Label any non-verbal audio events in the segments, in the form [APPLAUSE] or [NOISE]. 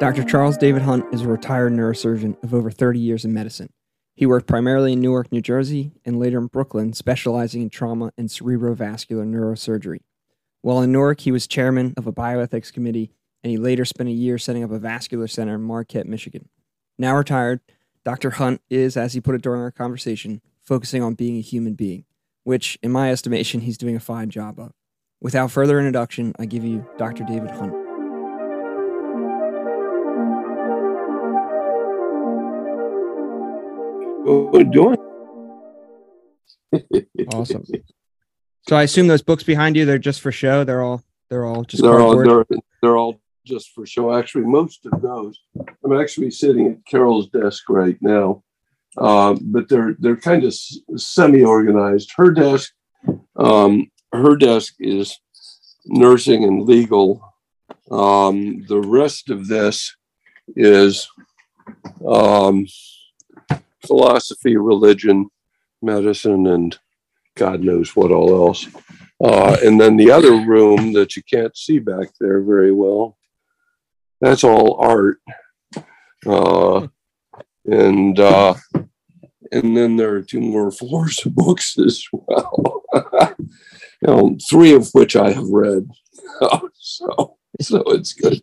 Dr. Charles David Hunt is a retired neurosurgeon of over 30 years in medicine. He worked primarily in Newark, New Jersey, and later in Brooklyn, specializing in trauma and cerebrovascular neurosurgery. While in Newark, he was chairman of a bioethics committee, and he later spent a year setting up a vascular center in Marquette, Michigan. Now retired, Dr. Hunt is, as he put it during our conversation, focusing on being a human being, which, in my estimation, he's doing a fine job of. Without further introduction, I give you Dr. David Hunt. We're doing. [LAUGHS] Awesome. So I assume those books behind you, they're just for show. They're all they're all just They're all cardboard. they're, they're all just for show. Actually, most of those. I'm actually sitting at Carol's desk right now, uh, but they're they're kind of semi-organized. Her desk, um, her desk is nursing and legal. Um, the rest of this is um, philosophy, religion, medicine, and God knows what all else. Uh, and then the other room that you can't see back there very well, that's all art. Uh, and uh, and then there are two more [LAUGHS] floors of books as well. [LAUGHS] you know, three of which I have read. [LAUGHS] so [LAUGHS] so it's good.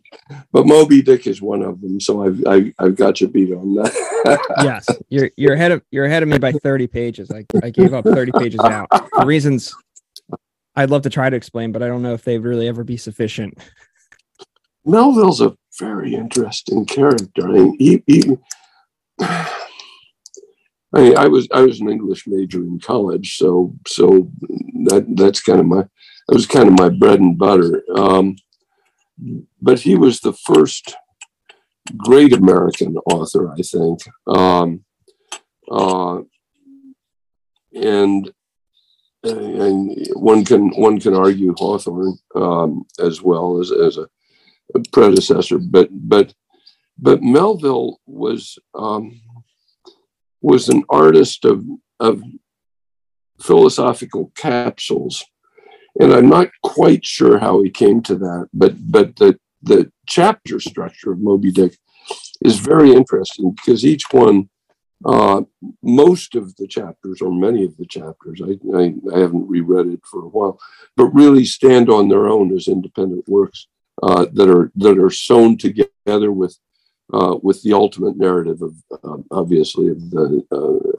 But Moby Dick is one of them. So I've I, I've got you beat on that. [LAUGHS] yes, you're you're ahead of you're ahead of me by 30 pages. I, I gave up 30 pages out for reasons I'd love to try to explain, but I don't know if they'd really ever be sufficient. Melville's a very interesting character. I mean, he, he [SIGHS] I mean, I was I was an English major in college, so so that that's kind of my that was kind of my bread and butter. Um, but he was the first great American author, I think, um, uh, and, and one can one can argue Hawthorne um, as well as as a predecessor, but but but Melville was um, was an artist of of philosophical capsules, and I'm not quite sure how he came to that, but but the the chapter structure of Moby Dick is very interesting because each one, uh, most of the chapters or many of the chapters, I, I I haven't reread it for a while, but really stand on their own as independent works uh, that are that are sewn together with uh, with the ultimate narrative of obviously of the uh,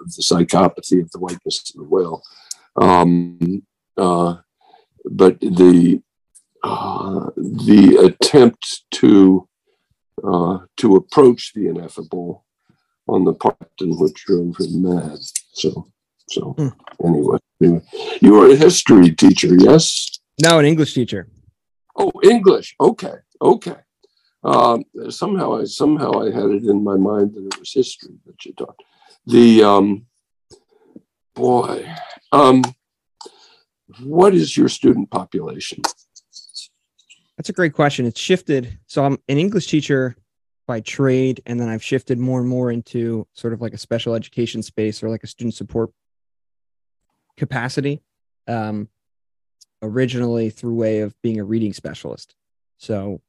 of the psychopathy of the whiteness of the whale, um, uh, but the uh, the attempt to to approach the ineffable on the part in which drove him mad. So so Hmm. anyway, anyway, you were a history teacher, yes? No, an English teacher. Oh, English. Okay, okay. Um, somehow, I somehow I had it in my mind that it was history that you taught. The um, boy, um, what is your student population? That's a great question. It's shifted. So I'm an English teacher by trade, and then I've shifted more and more into sort of like a special education space or like a student support capacity. Um, originally through way of being a reading specialist. So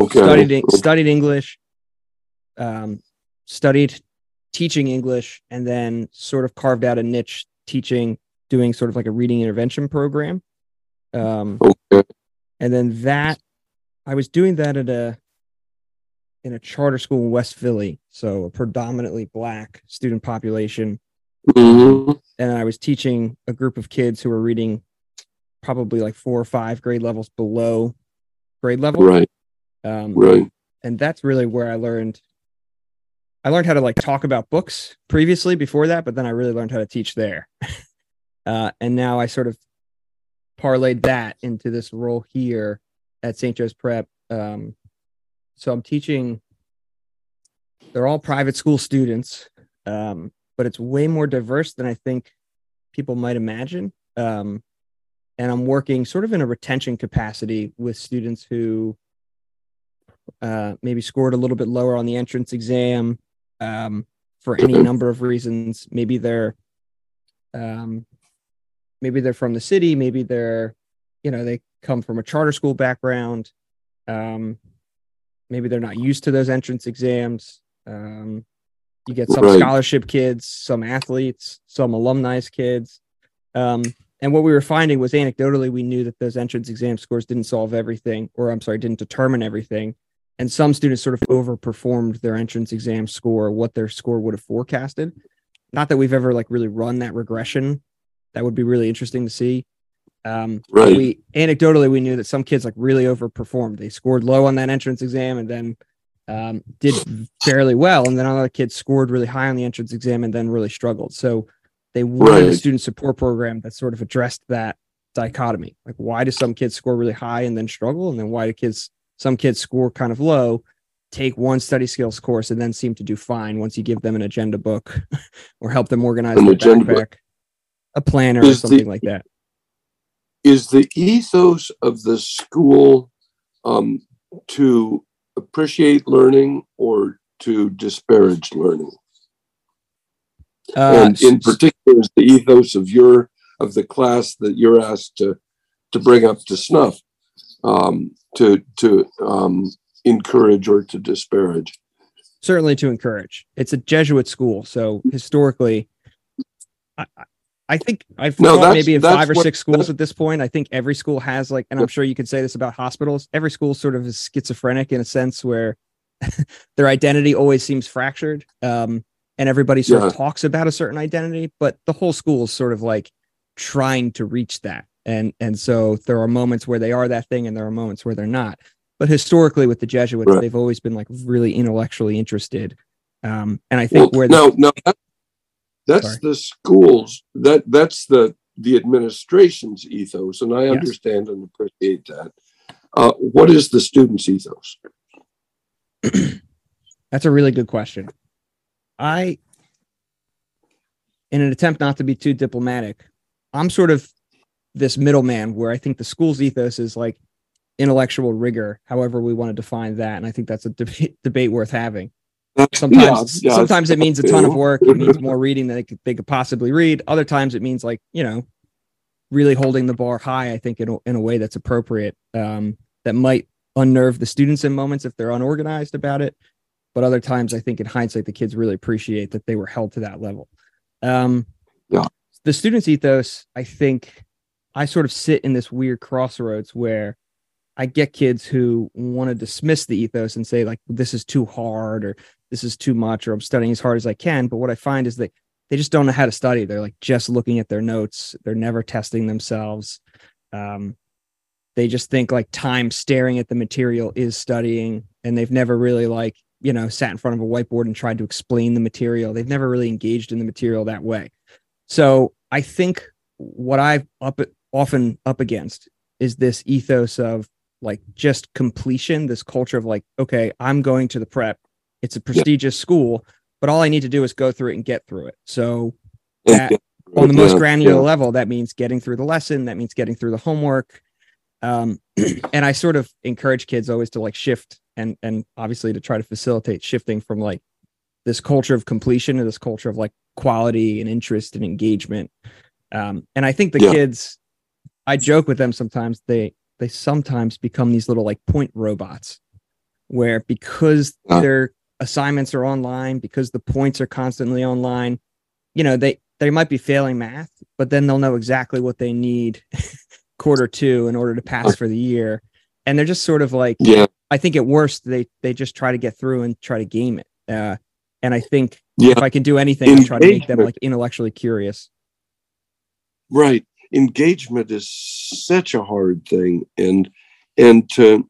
Okay, studied studied English, um, studied teaching English, and then sort of carved out a niche teaching, doing sort of like a reading intervention program. Um, okay, and then that I was doing that at a in a charter school in West Philly, so a predominantly black student population, Mhm. and I was teaching a group of kids who were reading probably like four or five grade levels below grade level. right, Um, right, and that's really where I learned. I learned how to like talk about books previously before that, but then I really learned how to teach there. [LAUGHS] uh, and now I sort of parlayed that into this role here at St. Joe's Prep. Um, so I'm teaching. They're all private school students, um, but it's way more diverse than I think people might imagine. Um, and I'm working sort of in a retention capacity with students who uh, maybe scored a little bit lower on the entrance exam um, for any number of reasons. Maybe they're, um, maybe they're from the city. Maybe they're, you know, they come from a charter school background. Um, maybe they're not used to those entrance exams. Um, you get some Right. scholarship kids, some athletes, some alumni kids. Um, and what we were finding was anecdotally, we knew that those entrance exam scores didn't solve everything, or I'm sorry, didn't determine everything. And some students sort of overperformed their entrance exam score, what their score would have forecasted. Not that we've ever like really run that regression. That would be really interesting to see. Um, Right. we anecdotally we knew that some kids like really overperformed. They scored low on that entrance exam and then um, did fairly well, and then other kids scored really high on the entrance exam and then really struggled. So they wanted a student support program that sort of addressed that dichotomy. Like, why do some kids score really high and then struggle, and then why do kids some kids score kind of low, take one study skills course, and then seem to do fine once you give them an agenda book [LAUGHS] or help them organize An their agenda book. A planner or Is the- something like that. is the ethos of the school um, to appreciate learning or to disparage learning? Uh, and in particular, is the ethos of your of the class that you're asked to to bring up to snuff, um, to to um, encourage or to disparage. certainly to encourage. It's a Jesuit school, so historically, I, I- think I've No, taught maybe in five or what- six schools at this point. I think every school has like, and I'm sure you could say this about hospitals. Every school sort of is schizophrenic in a sense where [LAUGHS] their identity always seems fractured, um, and everybody sort of talks about a certain identity, but the whole school is sort of like trying to reach that. And and so there are moments where they are that thing, and there are moments where they're not. But historically, with the Jesuits, Right. they've always been like really intellectually interested. Um, and I think Well, where the, no, no, that, that's Sorry. the schools. That that's the the administration's ethos, and I Yes. understand and appreciate that. Uh, what is the student's ethos? [CLEARS THROAT] That's a really good question. I, in an attempt not to be too diplomatic, I'm sort of this middleman where I think the school's ethos is like intellectual rigor, however we want to define that. And I think that's a debate, [LAUGHS] debate worth having. Sometimes, Yeah, yeah, sometimes it means a ton of work. It means more reading than they could, they could possibly read. Other times it means like, you know, really holding the bar high, I think in a, in a way that's appropriate, um, that might unnerve the students in moments if they're unorganized about it. But other times I think in hindsight, the kids really appreciate that they were held to that level. Um, Yeah. The students' ethos, I think I sort of sit in this weird crossroads where I get kids who want to dismiss the ethos and say, like, this is too hard or this is too much or I'm studying as hard as I can. But what I find is that they just don't know how to study. They're like just looking at their notes. They're never testing themselves. Um, they just think like time staring at the material is studying, and they've never really like you know sat in front of a whiteboard and tried to explain the material. They've never really engaged in the material that way. So I think what I've up often up against is this ethos of like just completion, this culture of like, okay, I'm going to the prep. It's a prestigious school, but all I need to do is go through it and get through it. So that- on the most granular yeah. level, that means getting through the lesson. That means getting through the homework. Um, [CLEARS THROAT] and I sort of encourage kids always to like shift and and obviously to try to facilitate shifting from like this culture of completion to this culture of like quality and interest and engagement. Um, and I think the Yeah. kids, I joke with them sometimes. They they sometimes become these little like point robots, where because Uh. their assignments are online, because the points are constantly online, you know they they might be failing math, but then they'll know exactly what they need [LAUGHS] quarter two in order to pass for the year. And they're just sort of like, Yeah, I think at worst they they just try to get through and try to game it. Uh, and I think yeah, if I can do anything, I try to make them like intellectually curious. right. Engagement is such a hard thing, and and to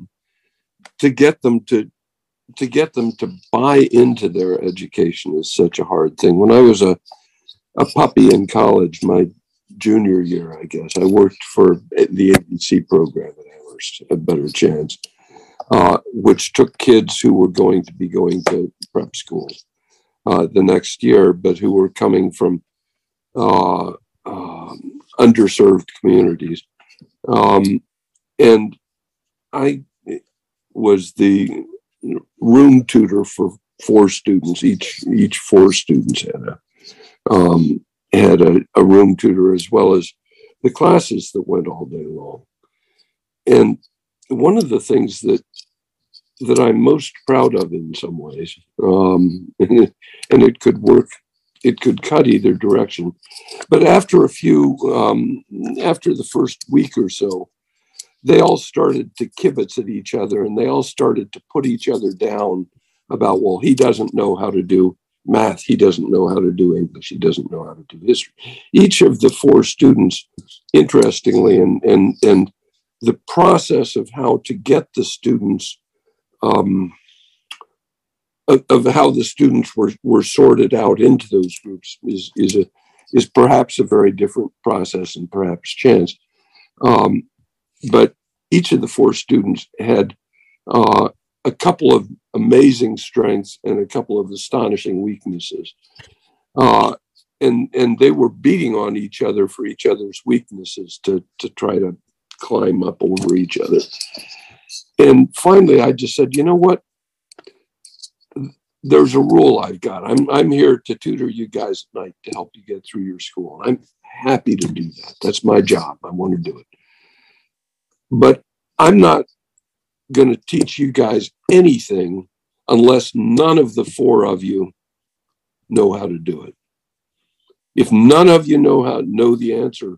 to get them to to get them to buy into their education is such a hard thing. When I was a a puppy in college, my junior year, I guess, I worked for the ABC program at Amherst, a better chance, uh, which took kids who were going to be going to prep school uh, the next year, but who were coming from uh, um, underserved communities. Um, and I was the room tutor for four students. Each each four students had a um, had a, a room tutor as well as the classes that went all day long. And one of the things that that I'm most proud of in some ways, um, [LAUGHS] and, it, could work. It could cut either direction, but after a few, um, after the first week or so, they all started to kibitz at each other, and they all started to put each other down about, well, he doesn't know how to do math, he doesn't know how to do English, he doesn't know how to do history. Each of the four students, interestingly, and and and the process of how to get the students um, of, of, how the students were, were sorted out into those groups is, is, a, is perhaps a very different process and perhaps chance. Um, but each of the four students had uh, a couple of amazing strengths and a couple of astonishing weaknesses. Uh, and, and they were beating on each other for each other's weaknesses to, to try to climb up over each other. And finally, I just said, you know what? There's a rule I've got. I'm, I'm here to tutor you guys at night to help you get through your school. I'm happy to do that. That's my job. I want to do it. But I'm not going to teach you guys anything unless none of the four of you know how to do it. If none of you know how know the answer,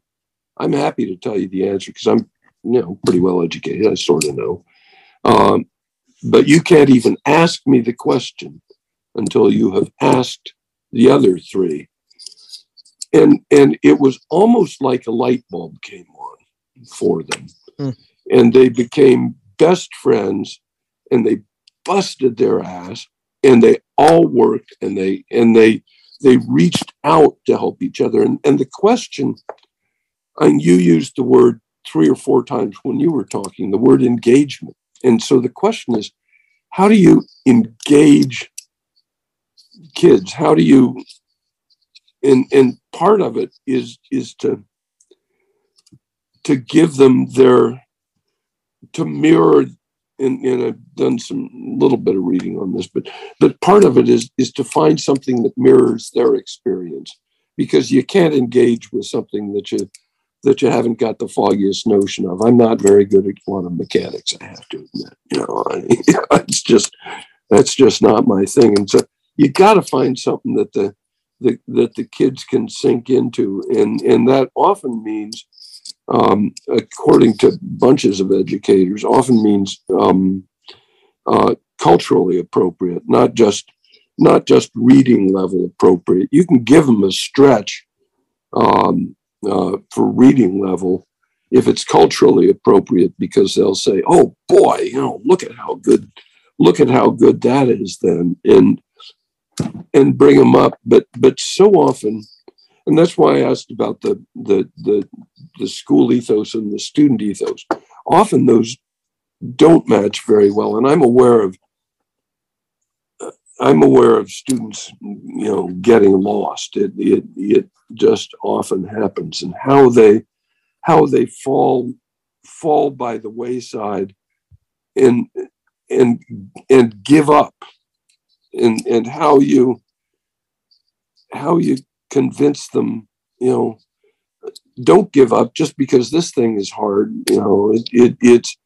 I'm happy to tell you the answer because I'm you know pretty well educated. I sort of know. Um, but you can't even ask me the question until you have asked the other three. And and it was almost like a light bulb came on for them. Mm. And they became best friends and they busted their ass and they all worked and they and they they reached out to help each other. And and the question, and you used the word three or four times when you were talking, the word engagement. And so the question is, how do you engage kids? How do you and and part of it is is to to give them their to mirror and, and I've done some little bit of reading on this, but but part of it is is to find something that mirrors their experience because you can't engage with something that you that you haven't got the foggiest notion of. I'm not very good at quantum mechanics. I have to admit, you know, I, [LAUGHS] it's just that's just not my thing. And so you got to find something that the, the that the kids can sink into, and and that often means, um, according to bunches of educators, often means um, uh, culturally appropriate, not just not just reading level appropriate. You can give them a stretch. Um, uh, for reading level if it's culturally appropriate because they'll say oh boy you know look at how good look at how good that is then and and bring them up but but so often and that's why i asked about the the the, the school ethos and the student ethos. Often those don't match very well and i'm aware of I'm aware of students, you know, getting lost. It, it, it just often happens, and how they how they fall fall by the wayside, and and and give up, and and how you how you convince them, you know, don't give up just because this thing is hard. You know, it, it it's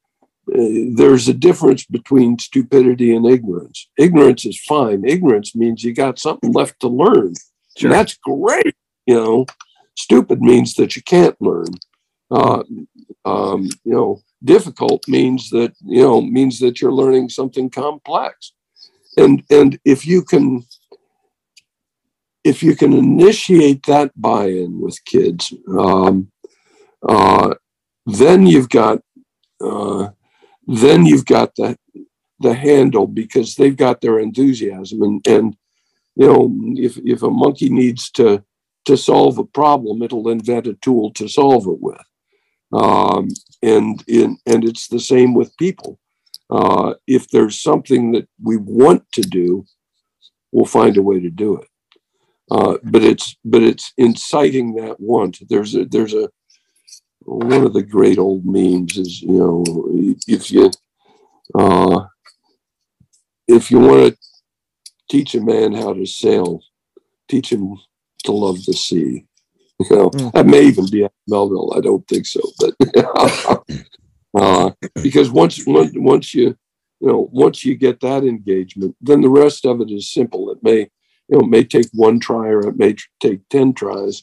there's a difference between stupidity and ignorance. Ignorance is fine. Ignorance means you got something left to learn. Sure. that's great. You know, stupid means that you can't learn. Uh, um, you know, difficult means that you know means that you're learning something complex. And and if you can if you can initiate that buy-in with kids, um, uh, then you've got uh, then you've got the the handle because they've got their enthusiasm. And and you know if if a monkey needs to to solve a problem it'll invent a tool to solve it with. Um, and in and it's the same with people. Uh, if there's something that we want to do we'll find a way to do it uh, but it's but it's inciting that want there's a there's a one of the great old memes is you know if you uh, if you want to teach a man how to sail, teach him to love the sea. You know, mm. that may even be at Melville. I don't think so, but [LAUGHS] uh, because once once once you you know, once you get that engagement, then the rest of it is simple. It may, you know, it may take one try or it may take 10 tries,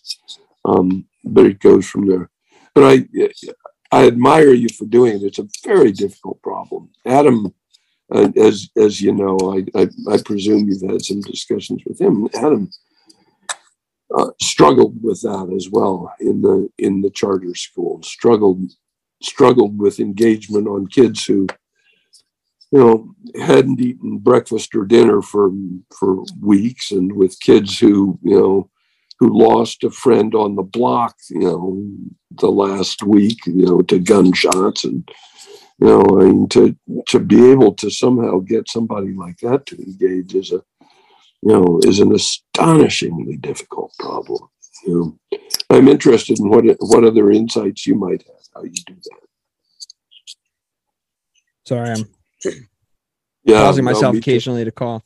um, but it goes from there. But I, I admire you for doing it. It's a very difficult problem. Adam, uh, as as you know, I, I, I presume you've had some discussions with him. Adam uh, struggled with that as well in the in the charter school. Struggled struggled with engagement on kids who you know, hadn't eaten breakfast or dinner for for weeks, and with kids who you know who lost a friend on the block, you know, the last week, you know, to gunshots, and you know, I mean, to to be able to somehow get somebody like that to engage is a you know is an astonishingly difficult problem. You know, I'm interested in what what other insights you might have how you do that. Sorry, I'm yeah, causing myself no, occasionally too. to cough.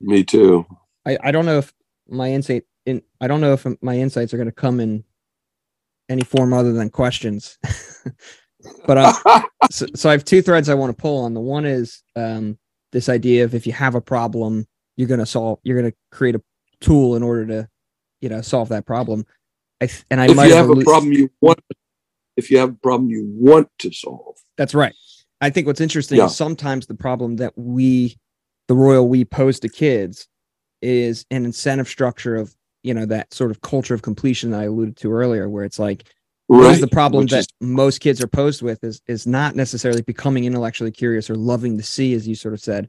Me too. I, I don't know if my insight in I don't know if my insights are going to come in any form other than questions. [LAUGHS] but uh, [LAUGHS] so, so I have two threads I want to pull on. The one is um, this idea of if you have a problem, you're going to solve. You're going to create a tool in order to, you know, solve that problem. I and I if might you have, have a problem you want. If you have a problem you want to solve, that's right. I think what's interesting yeah. is sometimes the problem that we, the royal we pose to kids, is an incentive structure of you know that sort of culture of completion that I alluded to earlier, where it's like right. the problem Which that is- most kids are posed with is is not necessarily becoming intellectually curious or loving to see, as you sort of said,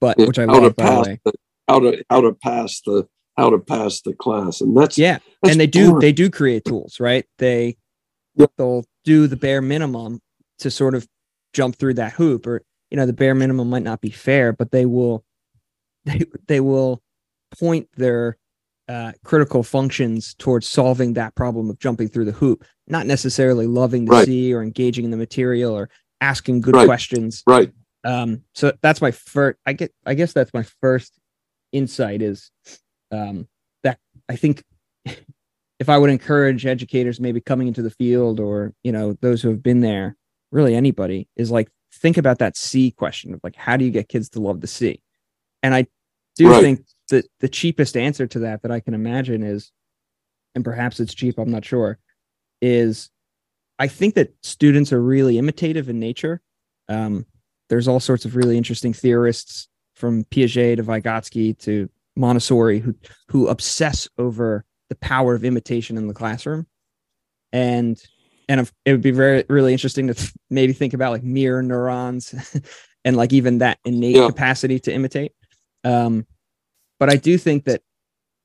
but yeah, which I love by the way. The, how to how to pass the how to pass the class, and that's yeah, that's and they do they do create tools, right? They yep. they'll do the bare minimum to sort of jump through that hoop or you know the bare minimum might not be fair but they will [LAUGHS] they, they will point their uh, critical functions towards solving that problem of jumping through the hoop not necessarily loving to right. see or engaging in the material or asking good right. questions right um so that's my first i get i guess that's my first insight is um that i think [LAUGHS] if i would encourage educators maybe coming into the field or you know those who have been there really anybody is like think about that sea question of like how do you get kids to love the sea and i do right. think that the cheapest answer to that that i can imagine is and perhaps it's cheap i'm not sure is i think that students are really imitative in nature. Um, there's all sorts of really interesting theorists from piaget to vygotsky to montessori who who obsess over the power of imitation in the classroom. And and it would be very really interesting to maybe think about like mirror neurons [LAUGHS] and like even that innate yeah. capacity to imitate um but i do think that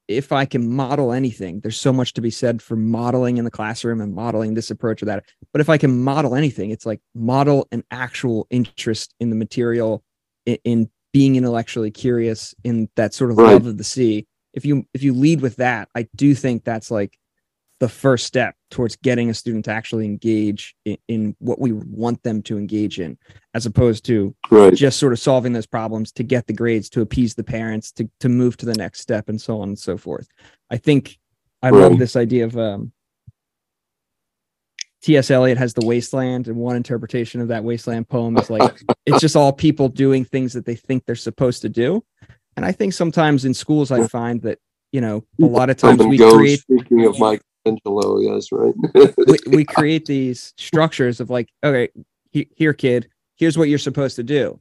if i can model anything there's so much to be said for modeling in the classroom and modeling this approach or that but if i can model anything it's like model an actual interest in the material in, in being intellectually curious in that sort of right. love of the sea if you if you lead with that i do think that's like the first step towards getting a student to actually engage in, in, what we want them to engage in as opposed to right. just sort of solving those problems to get the grades to appease the parents to, to move to the next step and so on and so forth i think i right. love this idea of um, ts eliot has the wasteland and one interpretation of that wasteland poem is like [LAUGHS] it's just all people doing things that they think they're supposed to do and i think sometimes in schools i find that you know a lot of times we create speaking of my Angelo, yes, right. we, we [LAUGHS] create these structures of like, okay, he, here, kid, here's what you're supposed to do.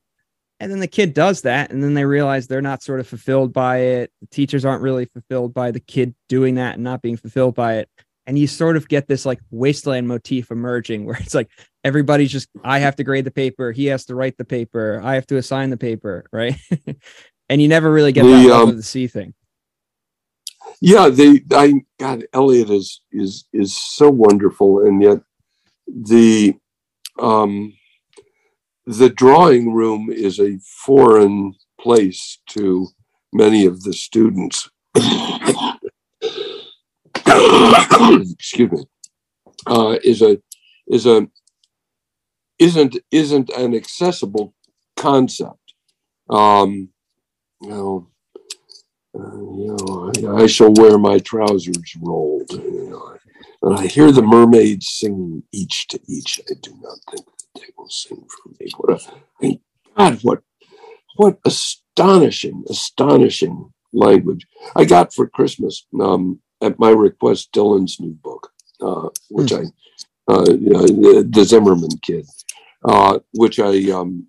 And then the kid does that, and then they realize they're not sort of fulfilled by it. The teachers aren't really fulfilled by the kid doing that and not being fulfilled by it. And you sort of get this like wasteland motif emerging where it's like everybody's just, I have to grade the paper, he has to write the paper, I have to assign the paper, right? [LAUGHS] and you never really get the, that um, of the sea thing yeah they i god eliot is is is so wonderful and yet the um the drawing room is a foreign place to many of the students. Excuse me. Uh, is a is a isn't isn't an accessible concept. Um you know you know, I, I, shall wear my trousers rolled. You know, and I hear the mermaids sing each to each. I do not think that they will sing for me. What a God, what what astonishing, astonishing language. I got for Christmas um, at my request Dylan's new book, uh, which mm. I, uh, you know, the, the Zimmerman Kid, uh, which I um,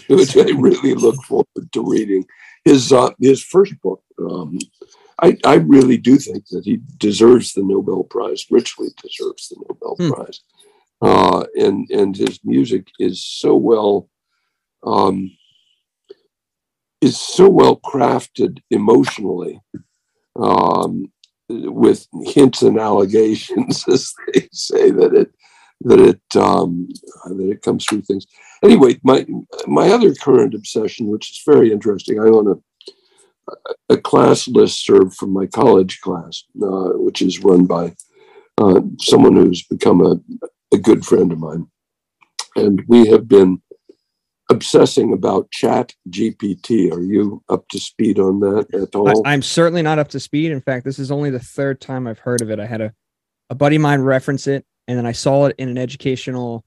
[LAUGHS] which I really look forward to reading. His uh, his first book, um, I, I really do think that he deserves the Nobel Prize, richly deserves the Nobel hmm. Prize. Uh, and and his music is so well um, is so well crafted emotionally um, with hints and allegations, [LAUGHS] as they say that it that it um, that it comes through things. Anyway, my my other current obsession, which is very interesting, I own a a class listserv from my college class, uh, which is run by uh, someone who's become a, a good friend of mine. And we have been obsessing about chat gpt are you up to speed on that at all I, am certainly not up to speed in fact this is only the third time i've heard of it i had a, a buddy of mine reference it and then i saw it in an educational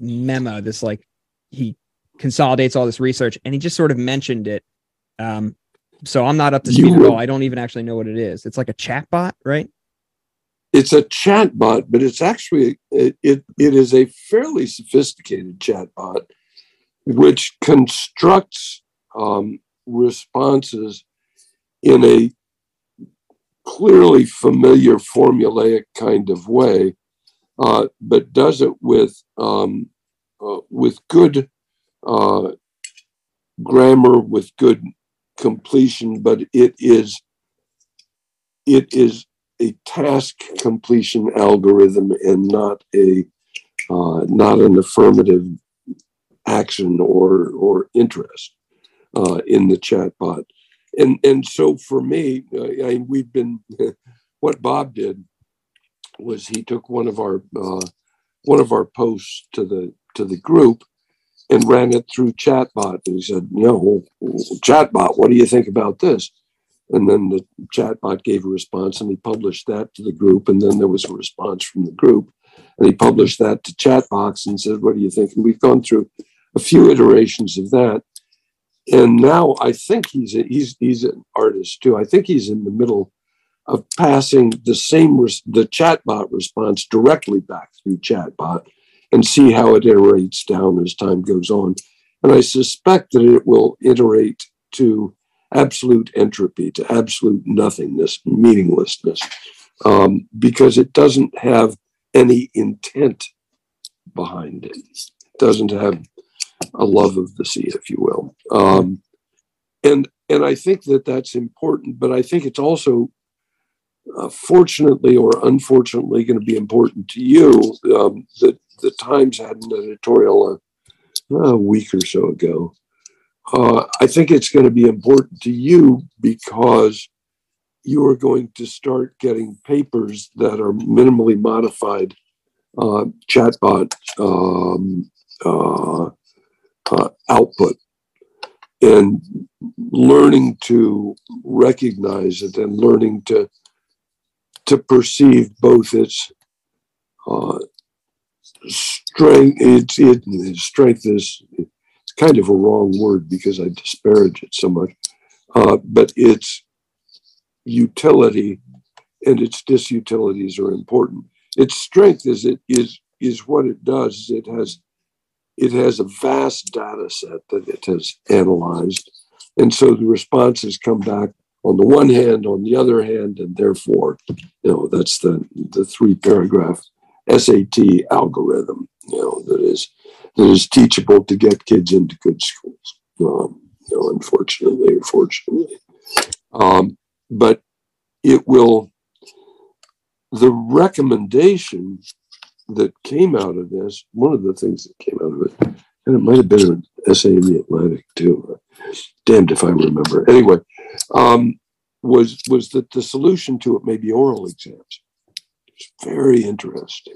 memo this like he consolidates all this research and he just sort of mentioned it um, so I'm not up to speed you, at all. I don't even actually know what it is. It's like a chat bot, right? It's a chat bot, but it's actually it, it, it is a fairly sophisticated chat bot, which constructs um, responses in a clearly familiar formulaic kind of way, uh, but does it with um, uh, with good uh, grammar, with good completion, but it is it is a task completion algorithm and not a uh, not an affirmative action or or interest uh, in the chatbot. And and so for me, uh, I, we've been [LAUGHS] what Bob did was he took one of our uh, one of our posts to the to the group and ran it through chatbot. And he said, you know, chatbot, what do you think about this? And then the chatbot gave a response and he published that to the group. And then there was a response from the group. And he published that to Chatbox and said, What do you think? And we've gone through a few iterations of that. And now I think he's a, he's he's an artist too. I think he's in the middle of passing the same res- the chatbot response directly back through chatbot and see how it iterates down as time goes on. And I suspect that it will iterate to absolute entropy, to absolute nothingness, meaninglessness, um, because it doesn't have any intent behind it. It doesn't have a love of the sea, if you will. Um, and and I think that that's important, but I think it's also uh, fortunately or unfortunately going to be important to you um, that the Times had an editorial a, a week or so ago. Uh, I think it's going to be important to you because you are going to start getting papers that are minimally modified uh, chatbot um, uh, output and learning to recognize it and learning to to perceive both its uh, strength. It's it, strength is it's kind of a wrong word because I disparage it so much, uh, but its utility and its disutilities are important. Its strength is it is is what it does. It has it has a vast data set that it has analyzed, and so the responses come back on the one hand, on the other hand, and therefore, you know, that's the the three paragraph SAT algorithm, you know, that is that is teachable to get kids into good schools. Um, you know, unfortunately or fortunately, um, but it will. The recommendation that came out of this, one of the things that came out of it, and it might have been an essay in the Atlantic too. Damned if I remember. Anyway, um, was was that the solution to it may be oral exams. It's very interesting,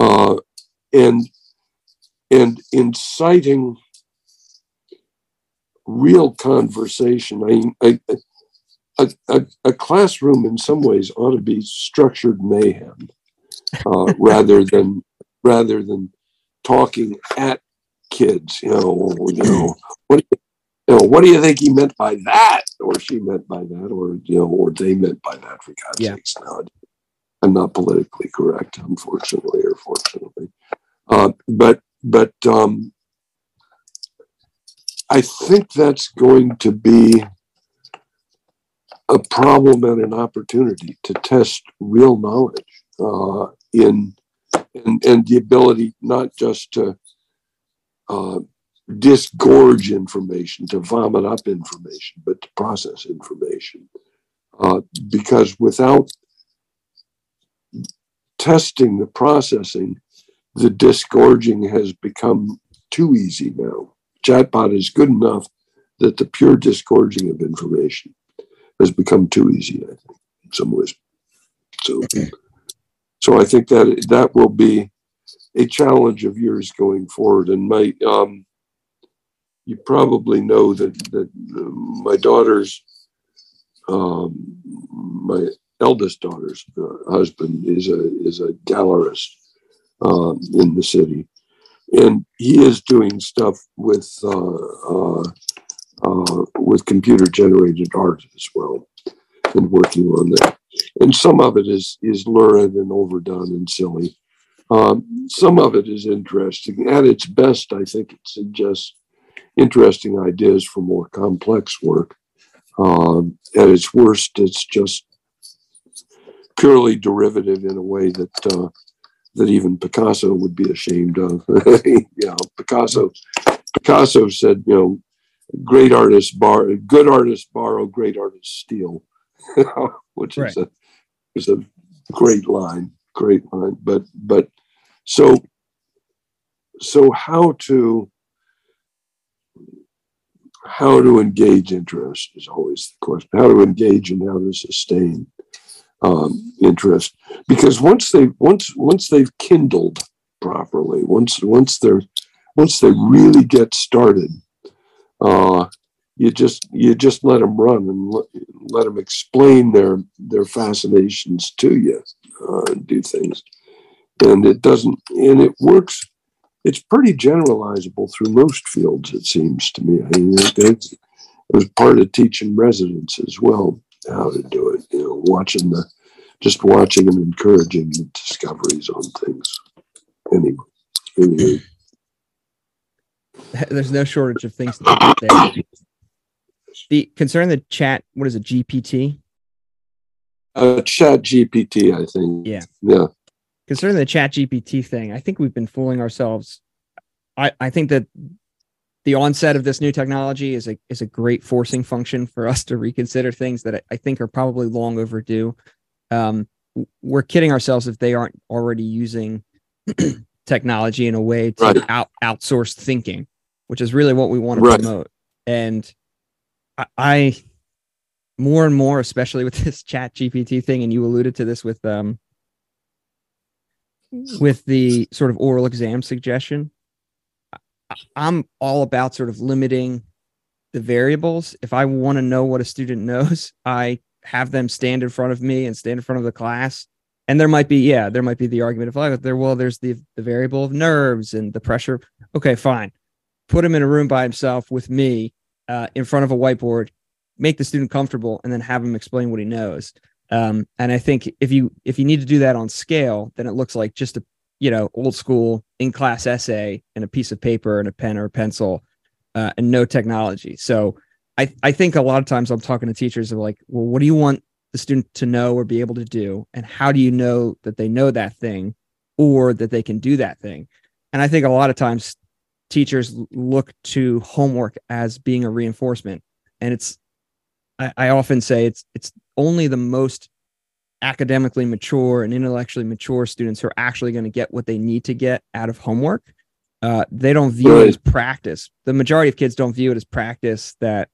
uh, and and inciting real conversation. I a, a, a, a, classroom in some ways ought to be structured mayhem uh, [LAUGHS] rather than rather than talking at kids. You know, you know what do you know, what do you think he meant by that, or she meant by that, or you know, or they meant by that? For God's yeah. sakes, now I'm not politically correct, unfortunately or fortunately. Uh, but but um, I think that's going to be a problem and an opportunity to test real knowledge uh, in and, the ability not just to uh, disgorge information, to vomit up information, but to process information. Uh, because without testing the processing, the disgorging has become too easy now. Chatbot is good enough that the pure disgorging of information has become too easy, I think, in some ways. So, so I think that that will be a challenge of yours going forward. And my, um, you probably know that that my daughter's, um, my eldest daughter's uh, husband is a is a gallerist uh, in the city, and he is doing stuff with uh, uh, uh, with computer generated art as well, and working on that. And some of it is is lurid and overdone and silly. Um, some of it is interesting. At its best, I think it suggests interesting ideas for more complex work. Um, at its worst, it's just purely derivative in a way that uh, that even Picasso would be ashamed of. [LAUGHS] you know, Picasso Picasso said, you know, great artists borrow, good artists borrow, great artists steal, [LAUGHS] which right. is a is a great line, great line. But but so so how to how to engage interest is always the question. How to engage and how to sustain um, interest, because once they once once they've kindled properly, once once they're once they really get started, uh, you just you just let them run and let, them explain their their fascinations to you, uh, and do things, and it doesn't and it works it's pretty generalizable through most fields, it seems to me. I mean, it, it was part of teaching residents as well how to do it. You know, watching the, just watching and encouraging the discoveries on things. Anyway, anyway. There's no shortage of things to do there. The concern the chat, what is it, GPT? Uh, chat GPT, I think. Yeah. Yeah concerning the chat gpt thing i think we've been fooling ourselves i i think that the onset of this new technology is a is a great forcing function for us to reconsider things that i, I think are probably long overdue um, we're kidding ourselves if they aren't already using [CLEARS THROAT] technology in a way to right. out outsource thinking which is really what we want to right. promote and I, I more and more especially with [LAUGHS] this chat gpt thing and you alluded to this with um with the sort of oral exam suggestion. I'm all about sort of limiting the variables. If I want to know what a student [LAUGHS] knows, I have them stand in front of me and stand in front of the class. And there might be, yeah, there might be the argument of like, there, well, there's the, the variable of nerves and the pressure. Okay, fine. Put him in a room by himself with me uh, in front of a whiteboard, make the student comfortable, and then have him explain what he knows. Um, and I think if you if you need to do that on scale, then it looks like just a you know old school in class essay and a piece of paper and a pen or a pencil uh, and no technology. So I I think a lot of times I'm talking to teachers of like, well, what do you want the student to know or be able to do, and how do you know that they know that thing or that they can do that thing? And I think a lot of times teachers look to homework as being a reinforcement, and it's I, I often say it's it's only the most academically mature and intellectually mature students who are actually going to get what they need to get out of homework. Uh, they don't view right. it as practice. The majority of kids don't view it as practice that,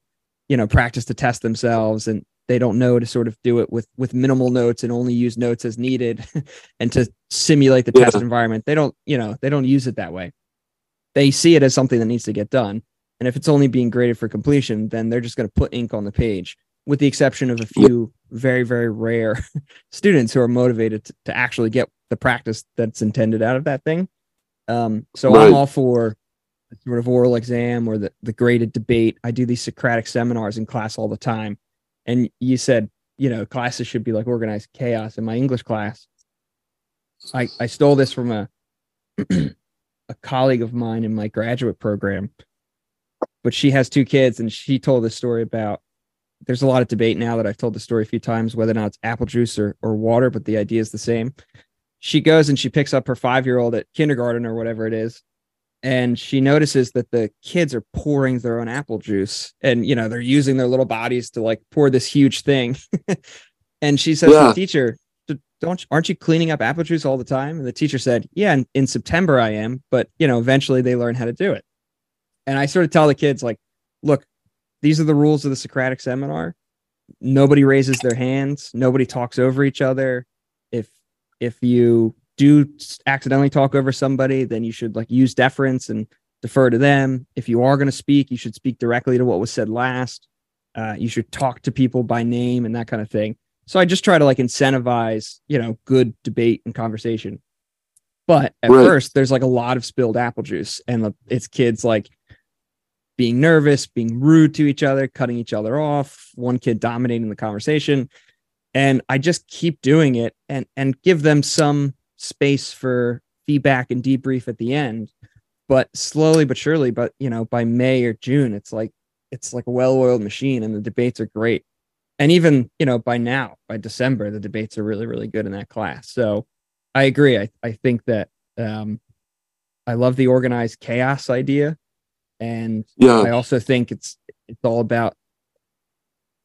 you know, practice to test themselves and they don't know to sort of do it with with minimal notes and only use notes as needed [LAUGHS] and to simulate the yeah. test environment. They don't, you know, they don't use it that way. They see it as something that needs to get done. And if it's only being graded for completion, then they're just going to put ink on the page with the exception of a few very very rare [LAUGHS] students who are motivated to, to, actually get the practice that's intended out of that thing um, so right. i'm all for sort of oral exam or the, the graded debate. I do these Socratic seminars in class all the time. And you said, you know, classes should be like organized chaos in my English class. I, I stole this from a [CLEARS THROAT] a colleague of mine in my graduate program, but she has two kids and she told this story about there's a lot of debate now that I've told the story a few times whether or not it's apple juice or, or water, but the idea is the same. She goes and she picks up her five year old at kindergarten or whatever it is. And she notices that the kids are pouring their own apple juice and, you know, they're using their little bodies to like pour this huge thing. [LAUGHS] and she says yeah. to the teacher, don't aren't you cleaning up apple juice all the time? And the teacher said, yeah, in, in September I am, but you know, eventually they learn how to do it. And I sort of tell the kids like, look, these are the rules of the Socratic seminar. Nobody raises their hands. Nobody talks over each other. If if you do accidentally talk over somebody, then you should like use deference and defer to them. If you are going to speak, you should speak directly to what was said last. Uh, you should talk to people by name and that kind of thing. So I just try to like incentivize, you know, good debate and conversation. But at right. first, there's like a lot of spilled apple juice, and it's kids like being nervous, being rude to each other, cutting each other off, one kid dominating the conversation. And I just keep doing it and and give them some space for feedback and debrief at the end. But slowly but surely, but you know, by May or June, it's like it's like a well-oiled machine and the debates are great. And even, you know, by now, by December, the debates are really, really good in that class. So I agree. I, I think that um I love the organized chaos idea and yeah. I also think it's it's all about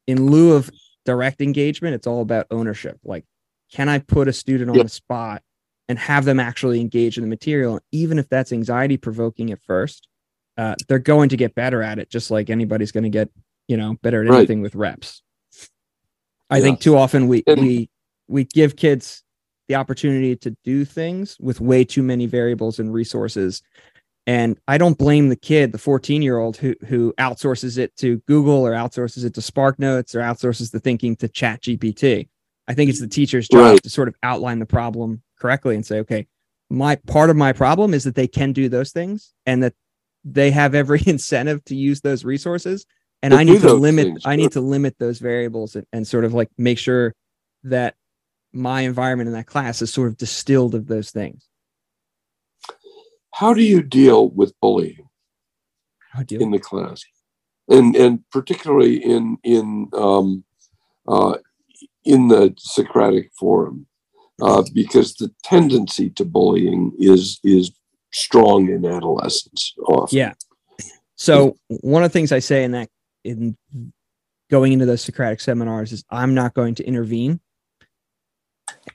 in lieu of direct engagement, it's all about ownership. Like, can I put a student on yeah. the spot and have them actually engage in the material, even if that's anxiety provoking at first? Uh, they're going to get better at it, just like anybody's going to get, you know, better at right. anything with reps. I yeah. think too often we and- we we give kids the opportunity to do things with way too many variables and resources and I don't blame the kid, the 14 year old who who outsources it to Google or outsources it to Spark Notes or outsources the thinking to Chat GPT. I think it's the teacher's job right. to sort of outline the problem correctly and say, okay, my part of my problem is that they can do those things and that they have every [LAUGHS] incentive to use those resources. And I need to limit things, I need to limit those variables and, and sort of like make sure that my environment in that class is sort of distilled of those things. How do you deal with bullying in the class, and and particularly in in um, uh, in the Socratic forum, uh, because the tendency to bullying is is strong in adolescence often. Yeah. So one of the things I say in that in going into those Socratic seminars is I'm not going to intervene.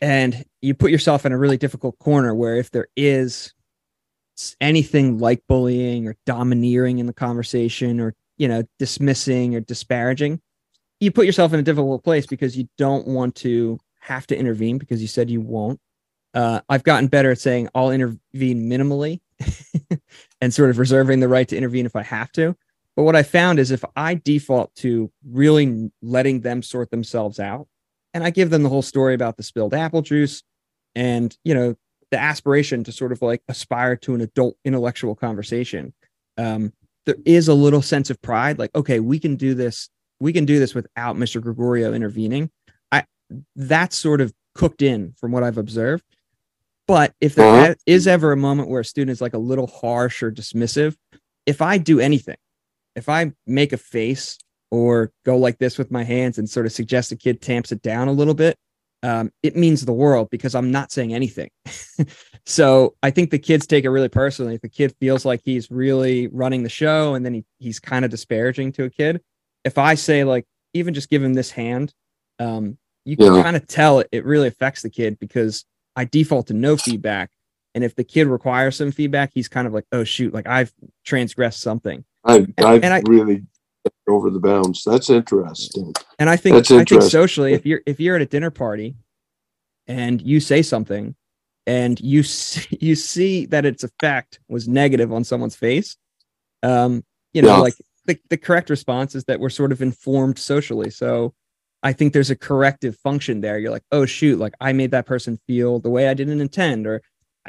And you put yourself in a really difficult corner where if there is anything like bullying or domineering in the conversation or you know dismissing or disparaging you put yourself in a difficult place because you don't want to have to intervene because you said you won't uh, i've gotten better at saying i'll intervene minimally [LAUGHS] and sort of reserving the right to intervene if i have to but what i found is if i default to really letting them sort themselves out and i give them the whole story about the spilled apple juice and you know the aspiration to sort of like aspire to an adult intellectual conversation um, there is a little sense of pride like okay we can do this we can do this without mr gregorio intervening i that's sort of cooked in from what i've observed but if there uh-huh. is ever a moment where a student is like a little harsh or dismissive if i do anything if i make a face or go like this with my hands and sort of suggest a kid tamps it down a little bit um, it means the world because I'm not saying anything. [LAUGHS] so I think the kids take it really personally. If the kid feels like he's really running the show and then he, he's kind of disparaging to a kid, if I say like even just give him this hand, um, you can yeah. kind of tell it, it really affects the kid because I default to no feedback. And if the kid requires some feedback, he's kind of like, oh shoot, like I've transgressed something. I've, and, I've and I, really over the bounds. That's interesting. And I think I think socially, if you're if you're at a dinner party and you say something and you see, [LAUGHS] you see that its effect was negative on someone's face, um, you know, yeah. like the, the correct response is that we're sort of informed socially. So I think there's a corrective function there. You're like, oh shoot, like I made that person feel the way I didn't intend, or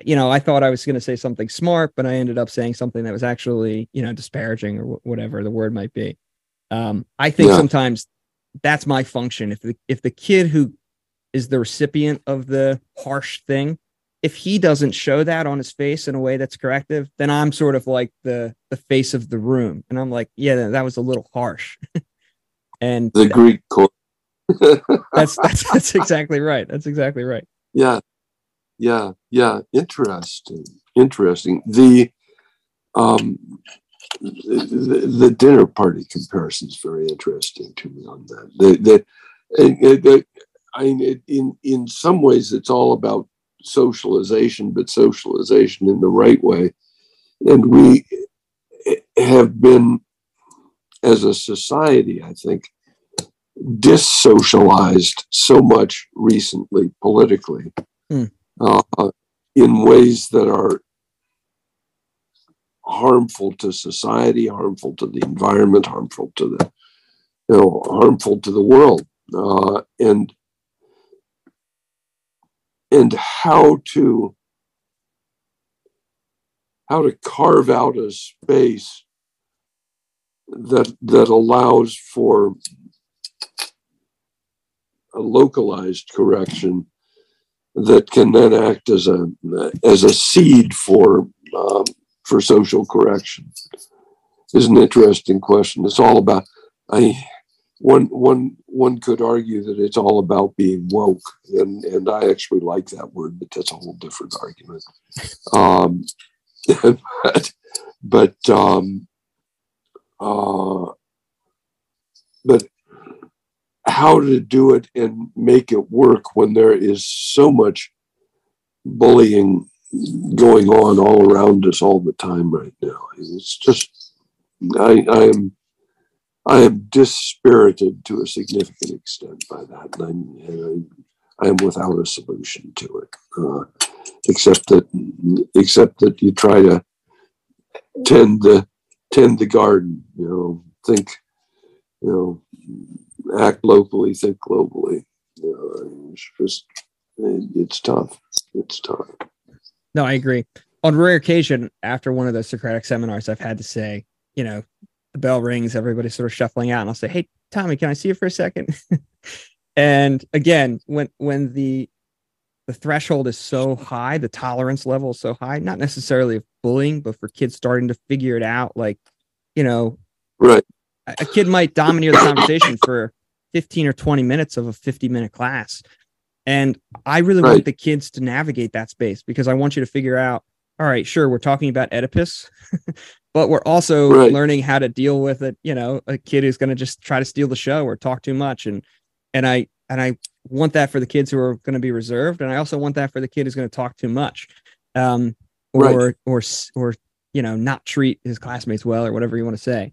you know, I thought I was going to say something smart, but I ended up saying something that was actually, you know, disparaging or wh- whatever the word might be. Um, I think Yeah. sometimes that's my function. If the if the kid who is the recipient of the harsh thing, if he doesn't show that on his face in a way that's corrective, then I'm sort of like the the face of the room, and I'm like, yeah, that was a little harsh. [LAUGHS] and The Greek chord. [LAUGHS] that's that's that's exactly right. That's exactly right. Yeah, yeah, yeah. Interesting, interesting. The um, the, the dinner party comparison is very interesting to me on that. The, the, I mean, in in some ways, it's all about socialization, but socialization in the right way. And we have been, as a society, I think, dissocialized so much recently politically. Uh, in ways that are harmful to society, harmful to the environment, harmful to the you know, harmful to the world, uh, and and how to how to carve out a space that that allows for a localized correction that can then act as a as a seed for um, for social correction is an interesting question. It's all about I one one one could argue that it's all about being woke, and and I actually like that word, but that's a whole different argument. Um, [LAUGHS] but but um, uh, but how to do it and make it work when there is so much bullying going on all around us all the time right now. It's just I I am I am dispirited to a significant extent by that, and I, I am without a solution to it, uh, except that except that you try to tend the tend the garden. You know, think, you know, act locally, think globally. You know, it's just it's tough. It's tough. No, I agree. On rare occasion, after one of those Socratic seminars, I've had to say, you know, the bell rings, everybody's sort of shuffling out, and I'll say, "Hey, Tommy, can I see you for a second? [LAUGHS] and again, when when the the threshold is so high, the tolerance level is so high, not necessarily of bullying, but for kids starting to figure it out, like, you know, Right. a a kid might domineer the conversation for 15 or 20 minutes of a 50 minute class. And I really want the kids to navigate that space because I want you to figure out, all right, sure, we're talking about Oedipus, [LAUGHS] but we're also Right. learning how to deal with it, you know, a kid who's going to just try to steal the show or talk too much. And, and I, and I want that for the kids who are going to be reserved. And I also want that for the kid who's going to talk too much. Um, or, Right. or, s- or, you know, not treat his classmates well or whatever you want to say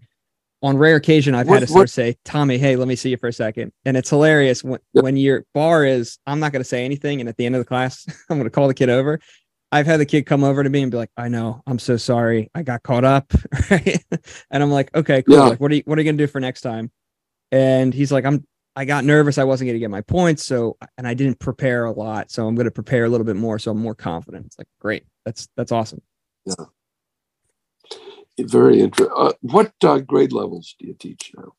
on rare occasion I've What- had a what- say, Tommy, hey, let me see you for a second. And it's hilarious when, Yep. when your bar is, I'm not going to say anything. And at the end of the class, [LAUGHS] I'm going to call the kid over. I've had the kid come over to me and be like, I know, I'm so sorry. I got caught up. [LAUGHS] Right. And I'm like, okay, cool. Yeah. Like, what are you, what are you going to do for next time? And he's like, I'm, I got nervous. I wasn't going to get my points. So, and I didn't prepare a lot. So I'm going to prepare a little bit more. So I'm more confident. It's like, great. That's, that's awesome. Very interesting. Uh, what uh, grade levels do you teach now?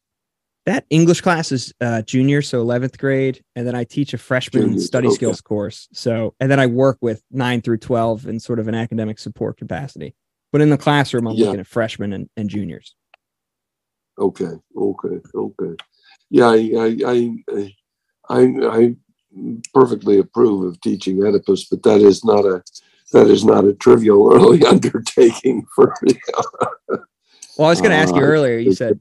that English class is uh, junior, so 11th grade, and then I teach a freshman Junior, study okay. skills course. So, and then I work with nine through 12 in sort of an academic support capacity. But in the classroom, I'm Yeah. looking at freshmen and, and juniors. Okay, okay, okay. Yeah, I, I, I, I, I perfectly approve of teaching Oedipus, but that is not a that is not a trivial early [LAUGHS] undertaking for me. Well, I was going to ask you Uh, earlier. You said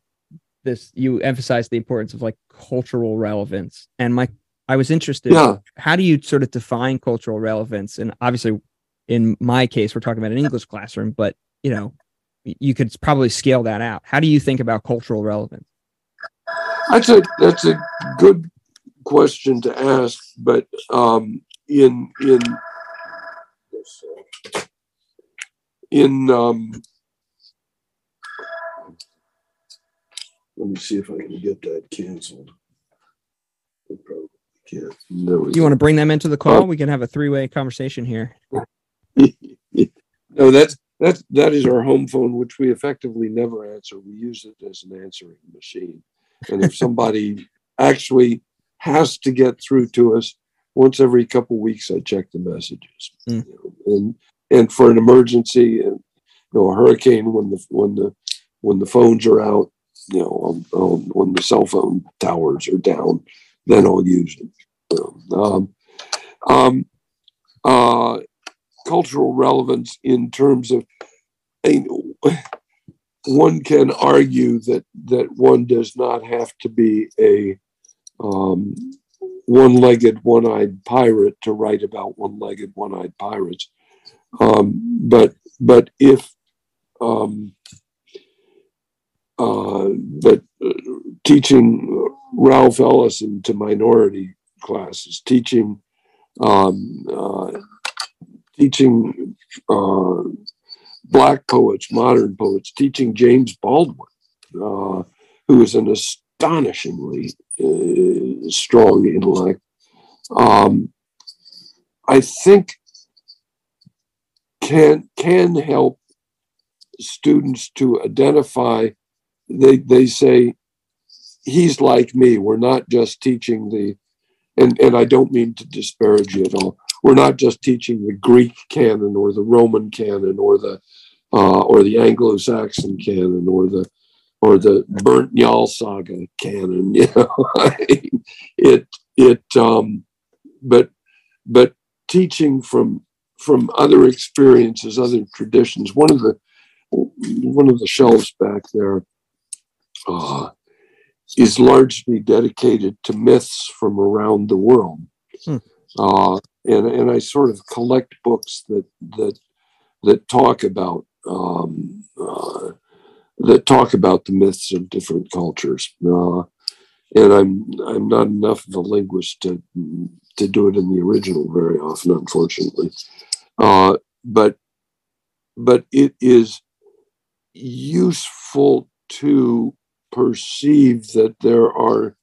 this. You emphasized the importance of like cultural relevance, and my I was interested. Yeah, How do you sort of define cultural relevance? And obviously, in my case, we're talking about an English classroom, but you know, you could probably scale that out. How do you think about cultural relevance? that's a that's a good question to ask, but um, in in in um, let me see if I can get that canceled. I probably can't. There we Do you want to bring them into the Uh, call? we can have a three way conversation here. [LAUGHS] no, that's that that is our home phone, which we effectively never answer. We use it as an answering machine. And if [LAUGHS] somebody actually has to get through to us, once every couple of weeks, I check the messages. Mm. You know, and and for an emergency, and you know, a hurricane when the when the when the phones are out, you know, on, on, when the cell phone towers are down, then I'll use them. Um, um, uh, cultural relevance in terms of I mean, one can argue that that one does not have to be a um, one-legged, one-eyed pirate to write about one-legged, one-eyed pirates. Um, but but if um, uh, but uh, teaching Ralph Ellison to minority classes, teaching um, uh, teaching uh, black poets, modern poets, teaching James Baldwin, uh, who is an astonishingly uh, strong intellect. Um, I think can can help students to identify. They they say he's like me. We're not just teaching the, and and I don't mean to disparage you at all we're not just teaching the Greek canon or the Roman canon or the uh, or the Anglo-Saxon canon or the or the Burnt Njal saga canon. [LAUGHS] You know, it it um, but but teaching from from other experiences, other traditions. One of the one of the shelves back there uh, is largely dedicated to myths from around the world. Hmm. Uh, and and I sort of collect books that that that talk about um, uh, that talk about the myths of different cultures. Uh, and I'm I'm not enough of a linguist to to do it in the original very often, unfortunately. Uh, but but it is useful to perceive that there are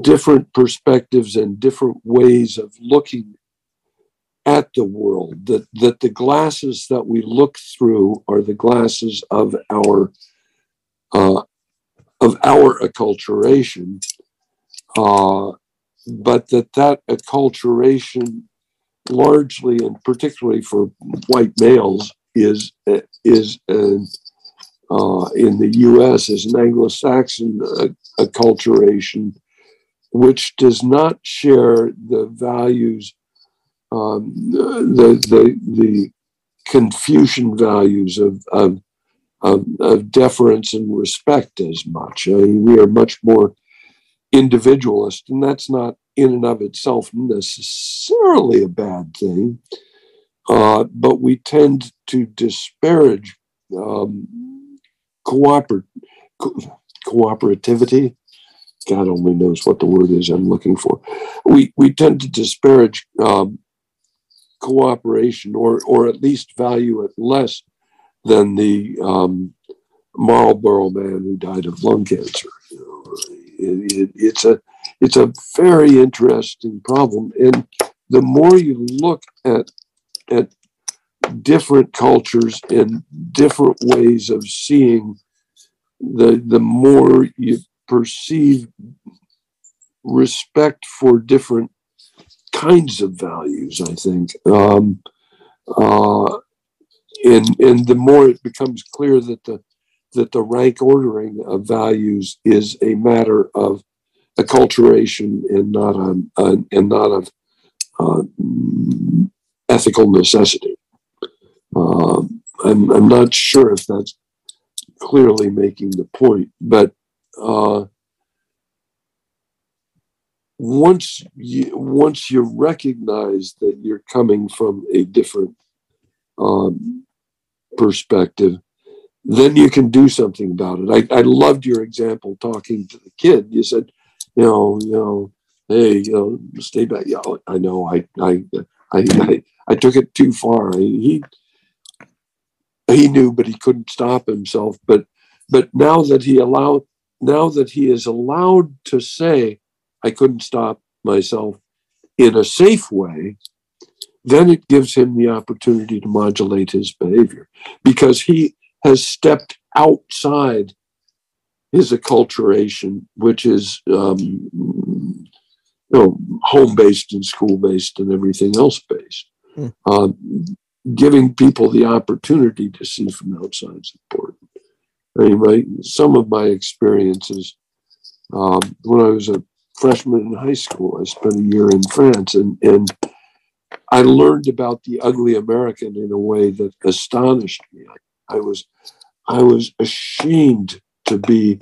different perspectives and different ways of looking at the world that that the glasses that we look through are the glasses of our uh, of our acculturation uh, but that that acculturation largely and particularly for white males is is an uh, in the U.S. as an Anglo-Saxon uh, acculturation, which does not share the values, um, the, the the Confucian values of, of of, of, deference and respect as much. I mean, we are much more individualist, and that's not in and of itself necessarily a bad thing. Uh, but we tend to disparage um, cooper- co- cooperativity. God only knows what the word is I'm looking for. We we tend to disparage um, cooperation, or or at least value it less than the um, Marlboro man who died of lung cancer. It, it, it's a it's a very interesting problem, and the more you look at at different cultures and different ways of seeing the the more you perceive respect for different kinds of values i think. Um, uh, and and the more it becomes clear that the that the rank ordering of values is a matter of acculturation and not on, on and not of uh, ethical necessity um, I'm, I'm not sure if that's clearly making the point, but uh, once you once you recognize that you're coming from a different um, perspective, then you can do something about it. I, I loved your example talking to the kid. You said, you know, you know, hey, you know, stay back. Yeah, I know. I I I I, I took it too far. He he knew, but he couldn't stop himself. But but now that he allowed, now that he is allowed to say, I couldn't stop myself in a safe way, then it gives him the opportunity to modulate his behavior because he has stepped outside his acculturation, which is um, you know home based and school based and everything else based. Hmm. Uh, giving people the opportunity to see from outside is important. I mean, my, some of my experiences um, when I was a freshman in high school, I spent a year in France, and and I learned about the ugly American in a way that astonished me. I, I was I was ashamed to be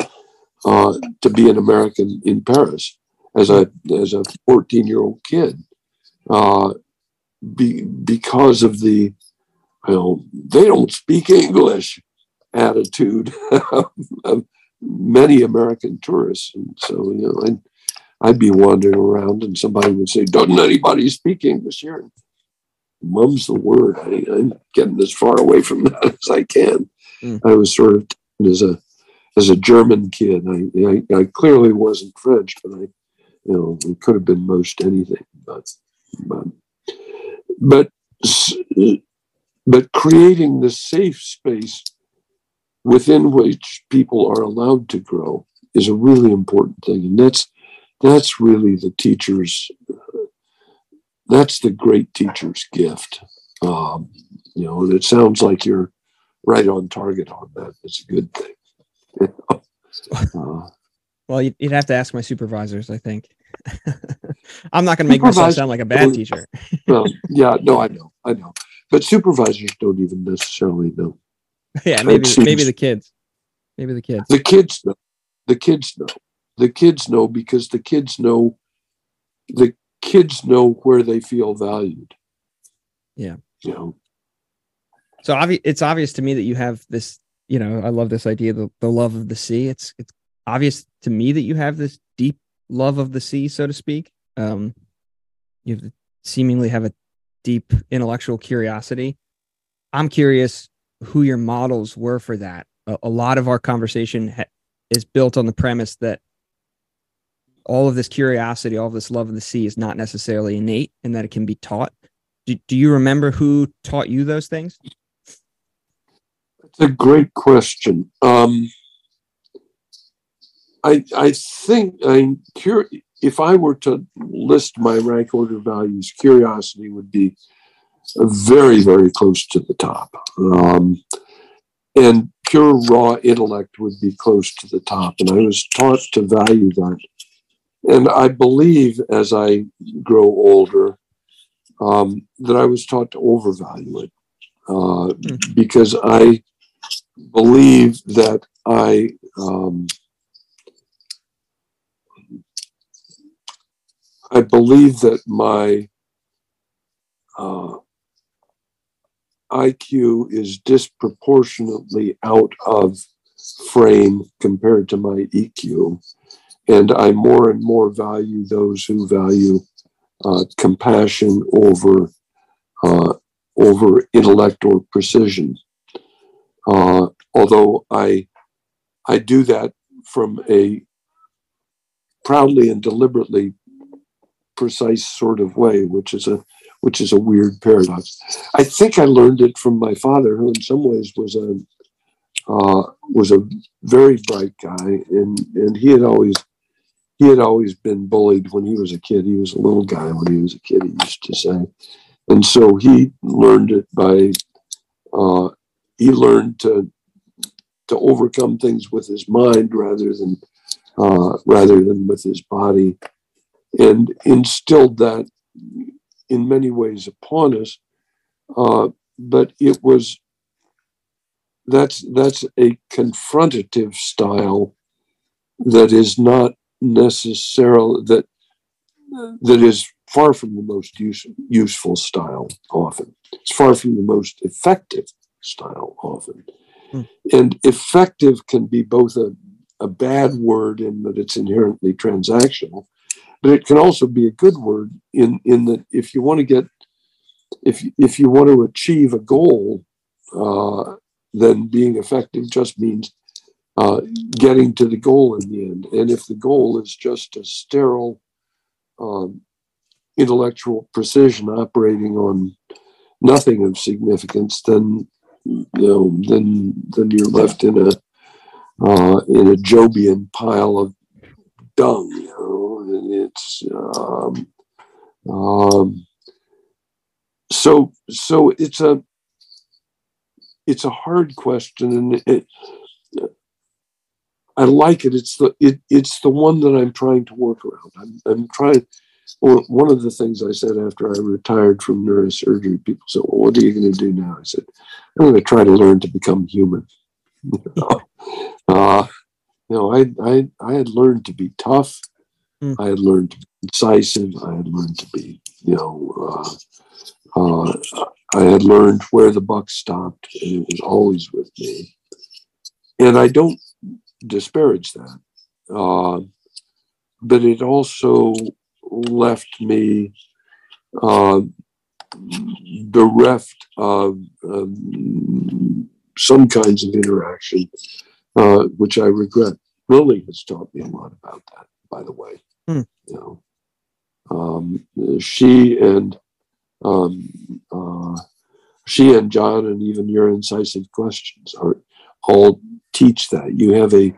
uh, to be an American in Paris as a as a 14 year old kid, uh, be, because of the you know they don't speak English attitude of many American tourists, and so you know I'd, I'd be wandering around and somebody would say, "Doesn't anybody speak English here?" Mum's the word. I, am getting as far away from [LAUGHS] that as I can. Mm. I was sort of as a as a German kid. I, I, I clearly wasn't French, but I, you know, it could have been most anything. But, but, but, but creating the safe space within which people are allowed to grow is a really important thing, and that's that's really the teacher's. That's the great teacher's gift. Um, you know, and it sounds like you're right on target on that. It's a good thing. Uh, [LAUGHS] well, you'd have to ask my supervisors, I think. [LAUGHS] I'm not going to make myself sound like a bad teacher. [LAUGHS] well, yeah, no, I know, I know, but supervisors don't even necessarily know. Yeah, maybe seems, maybe the kids, maybe the kids. The kids know. The kids know. The kids know because the kids know. The kids know where they feel valued. Yeah. You know. So obvi- it's obvious to me that you have this you know, I love this idea, the, the love of the sea. It's it's obvious to me that you have this deep love of the sea, so to speak. Um, you seemingly have a deep intellectual curiosity. I'm curious who your models were for that. A, a lot of our conversation ha- is built on the premise that all of this curiosity, all of this love of the sea is not necessarily innate and that it can be taught. Do, do you remember who taught you those things? It's a great question. Um, I I think I'm if I were to list my rank order values, curiosity would be very very close to the top, um, and pure raw intellect would be close to the top. And I was taught to value that, and I believe as I grow older um, that I was taught to overvalue it uh, mm-hmm. because I believe that I um, I believe that my uh, IQ is disproportionately out of frame compared to my EQ. And I more and more value those who value uh, compassion over uh, over intellect or precision. Uh, although I I do that from a proudly and deliberately precise sort of way, which is a which is a weird paradox. I think I learned it from my father, who in some ways was a uh, was a very bright guy, and and he had always he had always been bullied when he was a kid. He was a little guy when he was a kid. He used to say, and so he learned it by uh, he learned to to overcome things with his mind rather than uh, rather than with his body, and instilled that in many ways upon us. Uh, but it was that's that's a confrontative style that is not necessarily that that is far from the most use, useful style often it's far from the most effective style often. Hmm. And effective can be both a, a bad word in that it's inherently transactional, but it can also be a good word in, in that if you want to get, if, if you want to achieve a goal, uh, then being effective just means uh, getting to the goal in the end. And if the goal is just a sterile, um, intellectual precision operating on nothing of significance, then you know, then then you're left in a uh, in a Jobian pile of dung. You know, and it's um, um, so so it's a it's a hard question, and it, I like it. It's the it, it's the one that I'm trying to work around. I'm I'm trying. Well, one of the things I said after I retired from neurosurgery, people said, "Well, what are you going to do now?" I said, "I'm going to try to learn to become human." [LAUGHS] uh, you know, I I I had learned to be tough. Mm. I had learned to be decisive. I had learned to be, you know, uh, uh, I had learned where the buck stopped, and it was always with me. And I don't disparage that, uh, but it also left me uh, bereft of um, some kinds of interaction, uh, which I regret. Lily has taught me a lot about that, by the way. Hmm. You know, um, she and um, uh, she and John and even your incisive questions are all teach that you have a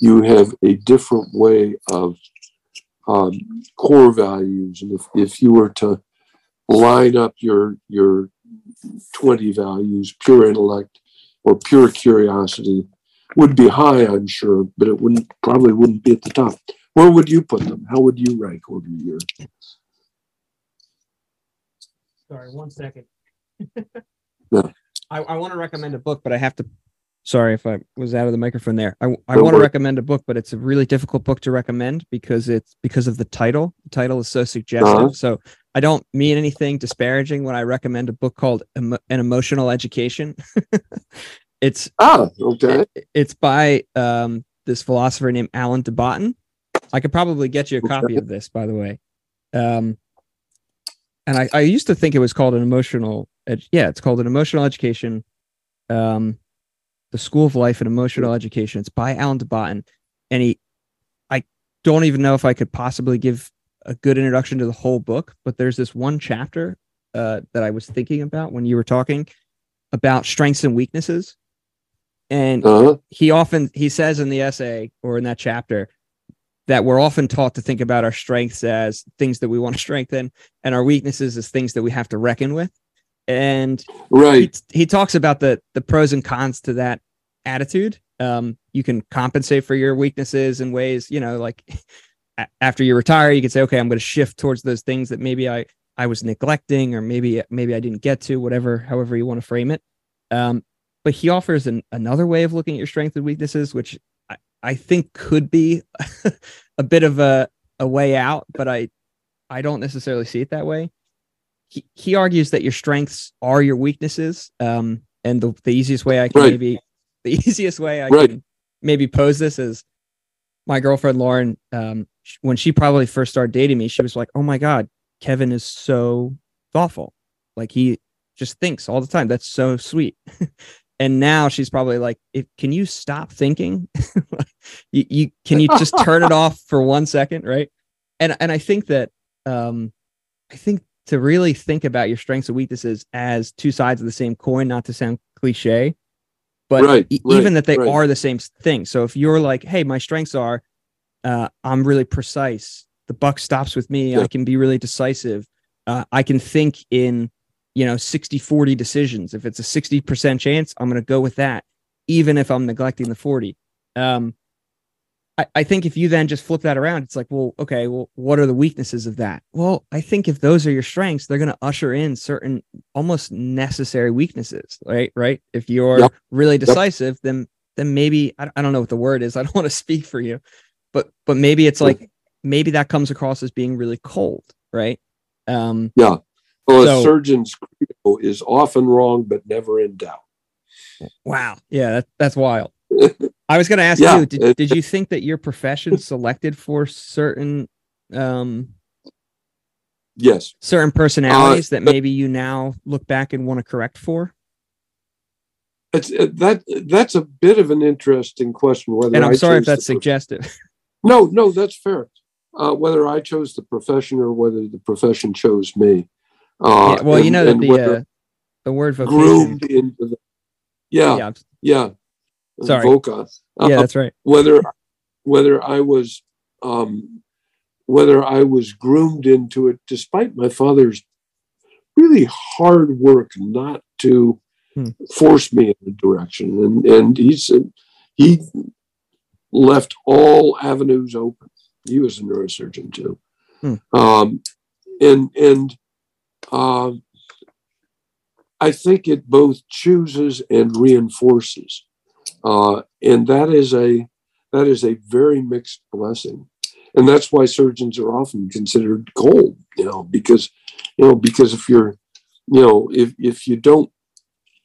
you have a different way of um, core values. And if, if you were to line up your your 20 values pure intellect or pure curiosity would be high i'm sure but it wouldn't probably wouldn't be at the top. Where would you put them? How would you rank over your sorry one second. Yeah. [LAUGHS] I, I want to recommend a book but i have to sorry if I was out of the microphone there. I, I want to recommend a book, but it's a really difficult book to recommend because it's because of the title. The title is so suggestive. Uh-huh. So I don't mean anything disparaging when I recommend a book called An Emotional Education. [LAUGHS] it's oh okay. It, it's by um, this philosopher named Alan de Botton. I could probably get you a copy of this, by the way. Um, and I, I used to think it was called an emotional. yeah, it's called an emotional education. Um, the School of Life and Emotional Education. It's by Alan de Botton. And he, I don't even know if I could possibly give a good introduction to the whole book, but there's this one chapter uh, that I was thinking about when you were talking about strengths and weaknesses. And uh-huh. he often he says in the essay or in that chapter that we're often taught to think about our strengths as things that we want to [LAUGHS] strengthen and our weaknesses as things that we have to reckon with and right. he, he, talks about the the pros and cons to that attitude. Um you can compensate for your weaknesses in ways you know like [LAUGHS] after you retire you can say okay i'm going to shift towards those things that maybe i i was neglecting or maybe maybe i didn't get to whatever however you want to frame it. Um but he offers an, another way of looking at your strengths and weaknesses which i, I think could be [LAUGHS] a bit of a a way out but i i don't necessarily see it that way he, he argues that your strengths are your weaknesses. Um, and the, the easiest way I can right. maybe [LAUGHS] the easiest way I right. can maybe pose this is my girlfriend Lauren, um, when she probably first started dating me, she was like, "Oh my god, Kevin is so thoughtful. Like he just thinks all the time. That's so sweet." [LAUGHS] and now she's probably like, if, "Can you stop thinking? [LAUGHS] you, you can you just turn it off for one second, right?" And and I think that um, I think to really think about your strengths and weaknesses as two sides of the same coin, not to sound cliche, but right, e- right, even that they right. are the same thing. So if you're like, hey, my strengths are, uh, I'm really precise. The buck stops with me. Yeah. I can be really decisive. Uh, I can think in, you know, 60 40 decisions. If it's a 60% chance, I'm going to go with that, even if I'm neglecting the 40. Um, I, I think if you then just flip that around, it's like, well, okay, well, what are the weaknesses of that? Well, I think if those are your strengths, they're going to usher in certain almost necessary weaknesses, right? Right. If you're yep. really decisive, yep. then then maybe I, I don't know what the word is. I don't [LAUGHS] want to speak for you, but but maybe it's like maybe that comes across as being really cold, right? Um, yeah. Well, so, a surgeon's credo is often wrong, but never in doubt. Wow. Yeah, that, that's wild. [LAUGHS] I was going to ask yeah, you, did, did you think that your profession selected for certain, um, yes, certain personalities uh, that maybe you now look back and want to correct for? It's uh, that that's a bit of an interesting question. Whether and I'm I sorry if that's suggestive. [LAUGHS] No, no, that's fair. uh, whether I chose the profession or whether the profession chose me. Uh, yeah, well, and- you know that the uh, the word vocation. groomed into the yeah yeah, yeah, Sorry. Uh, yeah, that's right. whether whether I was um, whether I was groomed into it, despite my father's really hard work not to Hmm. force me in a direction, and and he said he left all avenues open. He was a neurosurgeon too, Hmm. um, and and um, I think it both chooses and reinforces, uh, and that is a that is a very mixed blessing, and that's why surgeons are often considered cold, you know, because you know because if you're you know if if you don't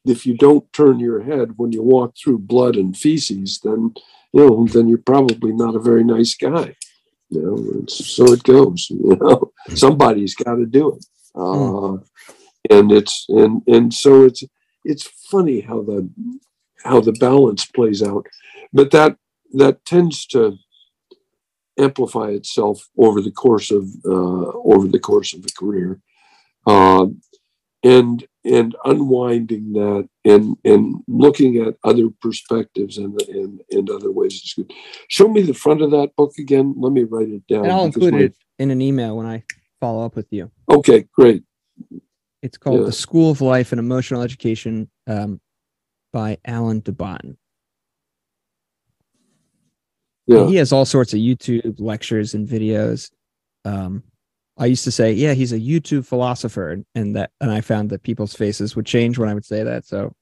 if you don't turn your head when you walk through blood and feces, then you know then you're probably not a very nice guy. You know, it's, so it goes. [LAUGHS] You know, somebody's got to do it, uh, and it's and and so it's it's funny how the how the balance plays out, but that that tends to amplify itself over the course of uh, over the course of a career, um, and and unwinding that and and looking at other perspectives and and, and other ways is good. Show me the front of that book again. Let me write it down. And I'll include my- it in an email when I follow up with you. Okay, great. It's called Yeah. The School of Life and Emotional Education um, by Alan de Botton. Yeah, He has all sorts of YouTube lectures and videos. Um, I used to say, yeah, he's a YouTube philosopher, and, that, and I found that people's faces would change when I would say that. So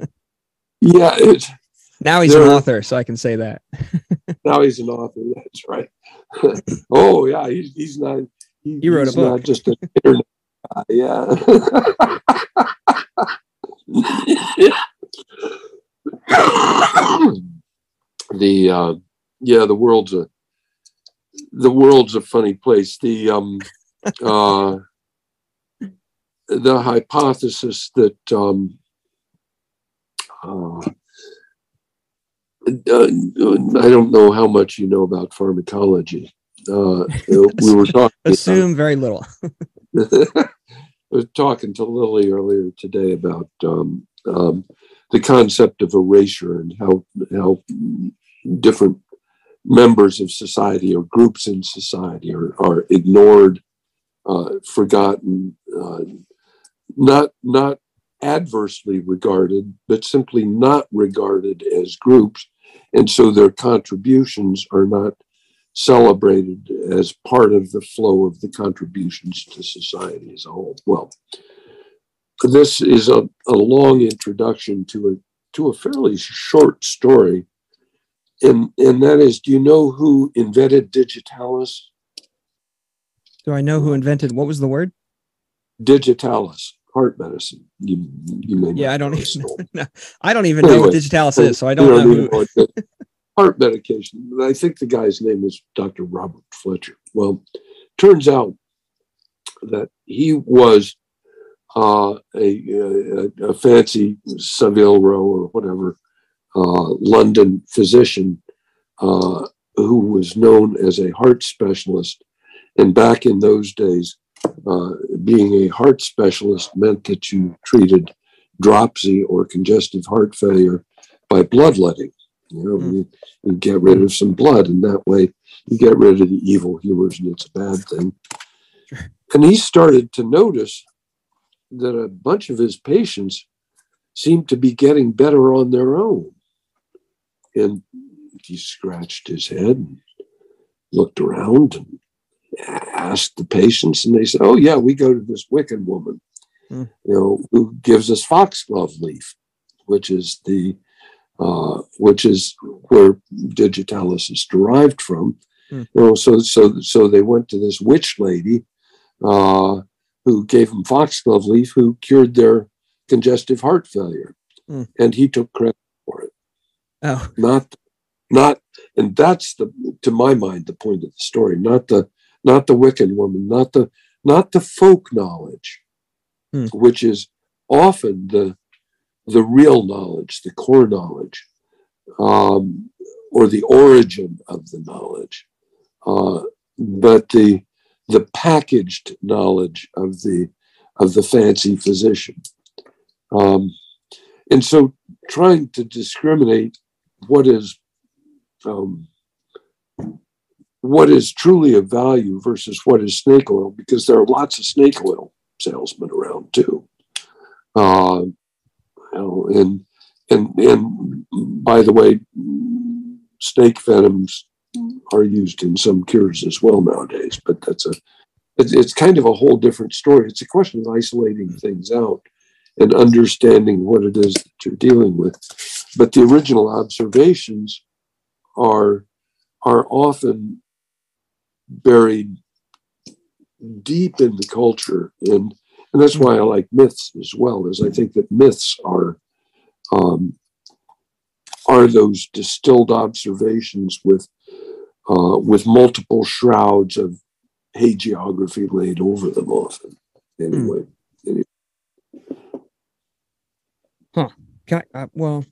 [LAUGHS] yeah. It's, now he's an author, so I can say that. [LAUGHS] now he's an author. That's right. [LAUGHS] oh yeah, he's, he's not. He, He wrote a he's not book. just an internet guy. Yeah. [COUGHS] the uh, yeah, the world's a the world's a funny place. The um [LAUGHS] uh the hypothesis that um uh, uh, I don't know how much you know about pharmacology. Uh, we were [LAUGHS] talking. Assume very little. [LAUGHS] I was talking to Lily earlier today about um, um, the concept of erasure and how how different members of society or groups in society are, are ignored, uh, forgotten, uh, not not adversely regarded, but simply not regarded as groups, and so their contributions are not celebrated as part of the flow of the contributions to society as a whole. Well, this is a, a long introduction to a to a fairly short story. And and that is, do you know who invented digitalis? Do I know who invented what was the word? Digitalis, heart medicine. You you may Yeah, I don't even [LAUGHS] know. I don't even know what digitalis is, so I you don't know who. know heart medication. I think the guy's name was Dr. Robert Fletcher. Well, turns out that he was uh, a, a, a fancy Savile Row or whatever uh, London physician uh, who was known as a heart specialist. And back in those days, uh, being a heart specialist meant that you treated dropsy or congestive heart failure by bloodletting. You know, Hmm. you, you get rid of some blood, and that way you get rid of the evil humors, and it's a bad thing. Sure. And he started to notice that a bunch of his patients seemed to be getting better on their own. And he scratched his head and looked around and asked the patients, and they said, Oh, yeah, we go to this Wiccan woman, Hmm. you know, who gives us foxglove leaf, which is the uh, which is where digitalis is derived from. Hmm. You know, so so so they went to this witch lady uh, who gave them foxglove leaf, who cured their congestive heart failure, Hmm. and he took credit for it. Oh, Not not, and that's the to my mind the point of the story. Not the not the Wiccan woman, not the not the folk knowledge, Hmm. which is often the the real knowledge, the core knowledge, um, or the origin of the knowledge. Uh, but the the packaged knowledge of the of the fancy physician. Um, and so trying to discriminate what is um, what is truly of value versus what is snake oil, because there are lots of snake oil salesmen around too. Uh, and and and by the way, snake venoms are used in some cures as well nowadays. But that's a it's, it's kind of a whole different story. It's a question of isolating things out and understanding what it is that you're dealing with. But the original observations are are often buried deep in the culture and and that's why I like myths as well, is I think that myths are um, are those distilled observations with uh, with multiple shrouds of hagiography laid over them often. Anyway. Hmm. anyway. Huh. Can I, uh, well,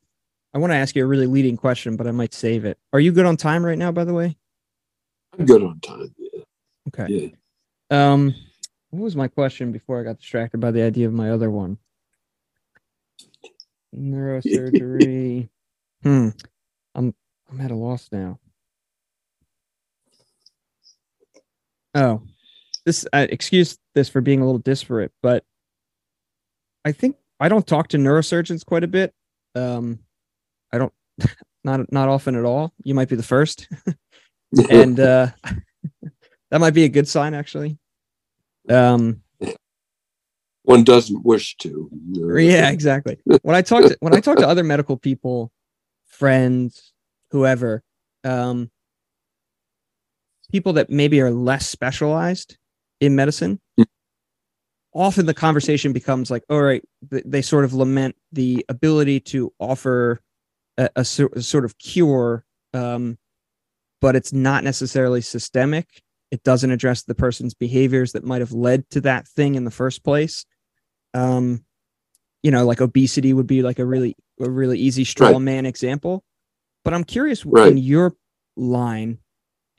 I want to ask you a really leading question, but I might save it. Are you good on time right now, by the way? I'm good on time. Yeah. Okay. Yeah. Um, what was my question before I got distracted by the idea of my other one? [LAUGHS] Neurosurgery. hmm. I'm I'm at a loss now. Oh, this uh, excuse this for being a little disparate, but I think I don't talk to neurosurgeons quite a bit. Um, I don't [LAUGHS] not not often at all. You might be the first, [LAUGHS] and uh, [LAUGHS] that might be a good sign actually. Um, one doesn't wish to. Yeah, exactly. When I talk to when I talk to other medical people, friends, whoever, um, people that maybe are less specialized in medicine, hmm. often the conversation becomes like, all right, they sort of lament the ability to offer a, a, a sort of cure, um, but it's not necessarily systemic it doesn't address the person's behaviors that might have led to that thing in the first place. Um, you know, like obesity would be like a really a really easy straw right. man example. But I'm curious right. in your line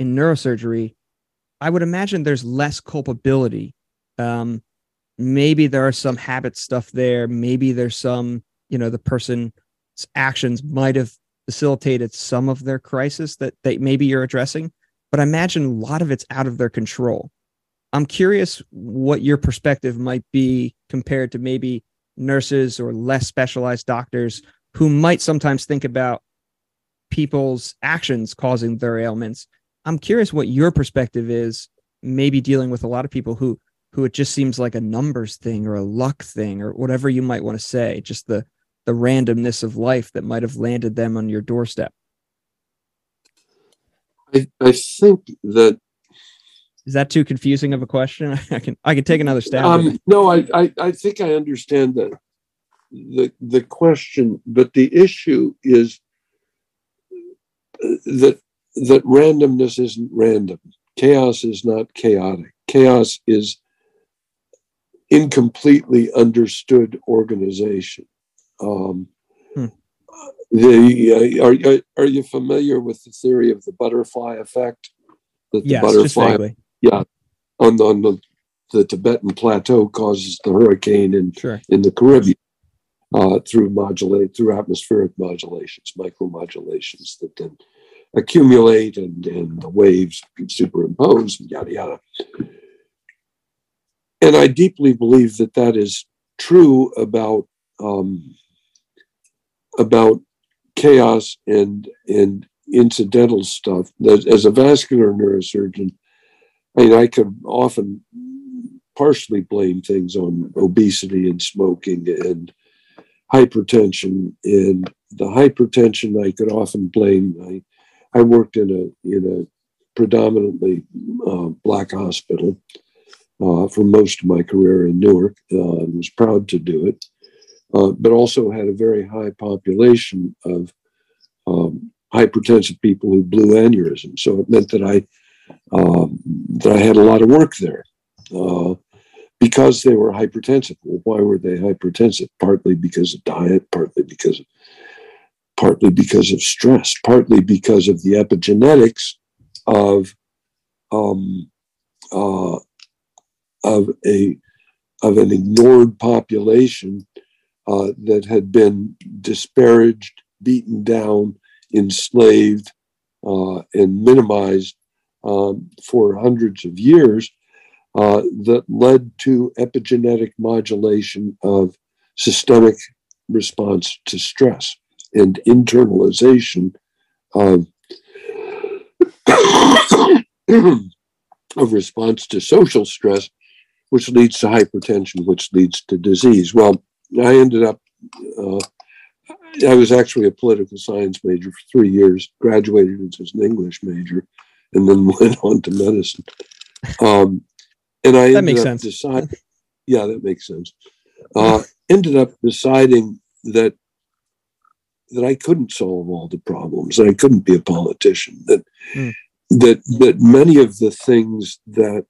in neurosurgery, I would imagine there's less culpability. Um, maybe there are some habit stuff there. Maybe there's some, you know, the person's actions might have facilitated some of their crisis that they maybe you're addressing but I imagine a lot of it's out of their control. I'm curious what your perspective might be compared to maybe nurses or less specialized doctors who might sometimes think about people's actions causing their ailments. I'm curious what your perspective is, maybe dealing with a lot of people who who it just seems like a numbers thing or a luck thing or whatever you might want to say, just the the randomness of life that might have landed them on your doorstep. I, I think that is that too confusing of a question? [LAUGHS] I can I can take another stab. Um, no, I, I I think I understand the the the question, but the issue is that that randomness isn't random. Chaos is not chaotic. Chaos is incompletely understood organization. Um, the uh, are are you familiar with the theory of the butterfly effect? That the yes, butterfly, yeah, on the, on the the Tibetan plateau causes the hurricane in sure. in the Caribbean uh, through modulate through atmospheric modulations, micromodulations that then accumulate and, and the waves superimpose, and yada yada. And I deeply believe that that is true about um, about chaos and and incidental stuff. As a vascular neurosurgeon, I mean, I could often partially blame things on obesity and smoking and hypertension. And the hypertension, I could often blame. I, worked in a in a predominantly uh, black hospital uh, for most of my career in Newark. Uh, I was proud to do it uh, but also had a very high population of um, hypertensive people who blew aneurysms. So it meant that I um, that I had a lot of work there uh, because they were hypertensive. Well, why were they hypertensive? Partly because of diet, partly because of, partly because of stress, partly because of the epigenetics of um, uh, of a of an ignored population uh, that had been disparaged, beaten down, enslaved, uh, and minimized um, for hundreds of years, uh, that led to epigenetic modulation of systemic response to stress and internalization of, of response to social stress, which leads to hypertension, which leads to disease. Well, I ended up, uh, I was actually a political science major for three years, graduated as an English major, and then [LAUGHS] went on to medicine. Um, and I that makes sense. Deciding, yeah, that makes sense. Uh, ended up deciding that that I couldn't solve all the problems, that I couldn't be a politician, that mm. that that many of the things that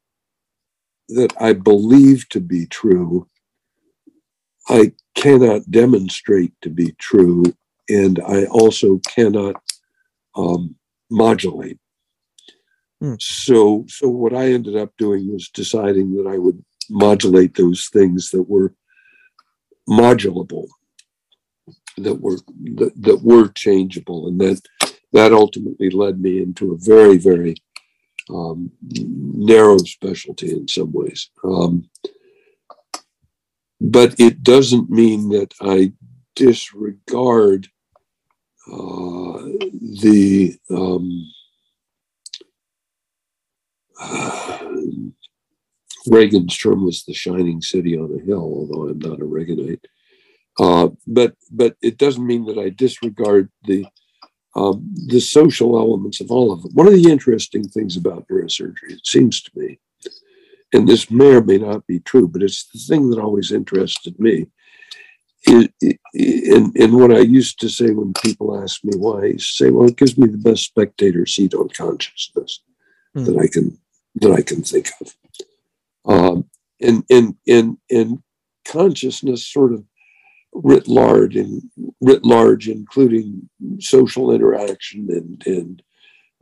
that I believe to be true, I cannot demonstrate to be true, and I also cannot um, modulate. Mm. So, so what I ended up doing was deciding that I would modulate those things that were modulable that were that, that were changeable, and that that ultimately led me into a very very um, narrow specialty in some ways. Um, but it doesn't mean that I disregard uh, the um, uh, Reagan's term was the shining city on a hill, although I'm not a Reaganite. Uh, but but it doesn't mean that I disregard the um, the social elements of all of it. One of the interesting things about neurosurgery, it seems to me, and this may or may not be true, but it's the thing that always interested me. It, it, and, and what I used to say when people ask me why, I say, well, it gives me the best spectator seat on consciousness mm. that I can that I can think of. Um, and and and and consciousness sort of writ large and writ large, including social interaction and and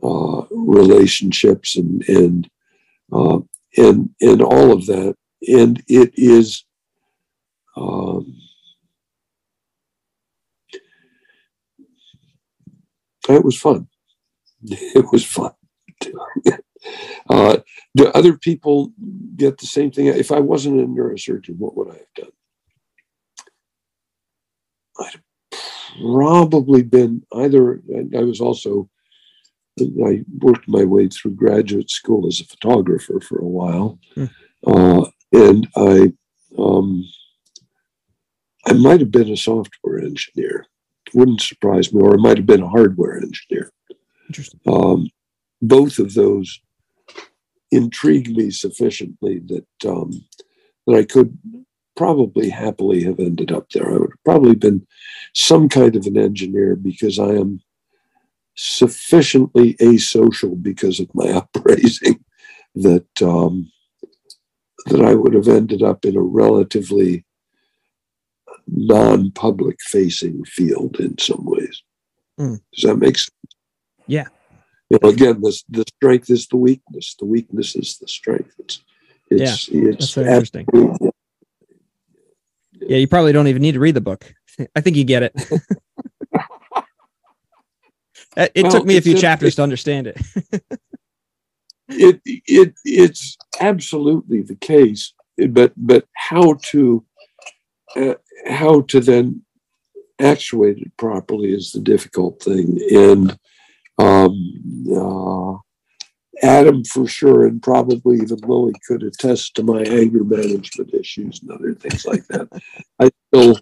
uh, relationships and and uh, and and all of that. And it is. Um, it was fun. [LAUGHS] It was fun. [LAUGHS] uh, do other people get the same thing? If I wasn't a neurosurgeon, what would I have done? I'd probably been either, I was also, I worked my way through graduate school as a photographer for a while. Hmm. Uh, and I, um, I might have been a software engineer. Wouldn't surprise me, or I might have been a hardware engineer. Interesting. Um, both of those intrigued me sufficiently that um, that I could probably happily have ended up there. I would have probably been some kind of an engineer because I am sufficiently asocial because of my [LAUGHS] upbringing that um, that I would have ended up in a relatively non-public facing field in some ways. Mm. Does that make sense? Yeah. You know, again, the, the strength is the weakness. The weakness is the strength. It's, it's, yeah, it's that's so interesting yeah, you probably don't even need to read the book. [LAUGHS] I think you get it. [LAUGHS] it well, took me a few chapters it, to understand it. [LAUGHS] it it it's absolutely the case, but but how to uh, how to then actuate it properly is the difficult thing, and um, uh, Adam for sure, and probably even Lily could attest to my anger management issues and other things like that. [LAUGHS] I still,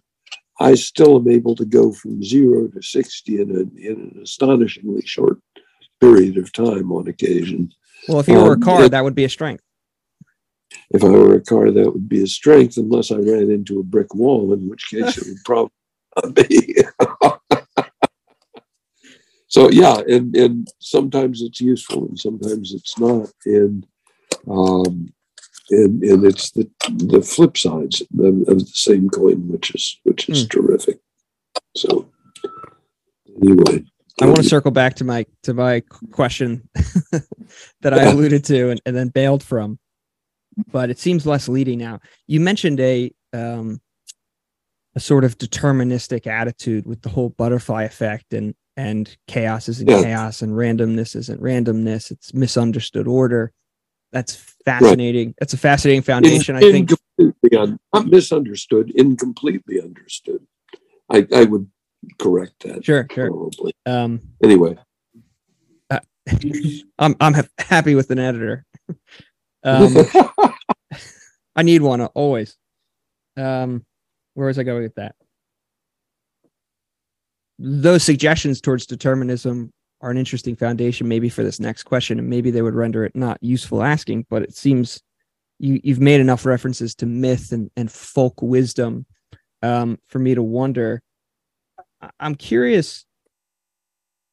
I still am able to go from zero to sixty in, a, in an astonishingly short period of time on occasion. Well, if you were um, a car, it, that would be a strength. If I were a car, that would be a strength, unless I ran into a brick wall, in which case it would probably be. [LAUGHS] so yeah, and and sometimes it's useful and sometimes it's not, and um, and and it's the the flip sides of, of the same coin, which is which is mm. terrific. So anyway, I want to circle back to my to my question [LAUGHS] that I alluded to and, and then bailed from, but it seems less leading now. You mentioned a um, a sort of deterministic attitude with the whole butterfly effect and and chaos isn't yeah. chaos and randomness isn't randomness. It's misunderstood order. That's fascinating. Right. That's a fascinating foundation. In, I think un, not misunderstood, incompletely understood. I, I would correct that. Sure, sure. Probably. Um, anyway, uh, [LAUGHS] I'm I'm happy with an editor. um, [LAUGHS] I need one always. Um, where was I going with that? Those suggestions towards determinism are an interesting foundation, maybe for this next question, and maybe they would render it not useful asking. But it seems you you've made enough references to myth and and folk wisdom um, for me to wonder I'm curious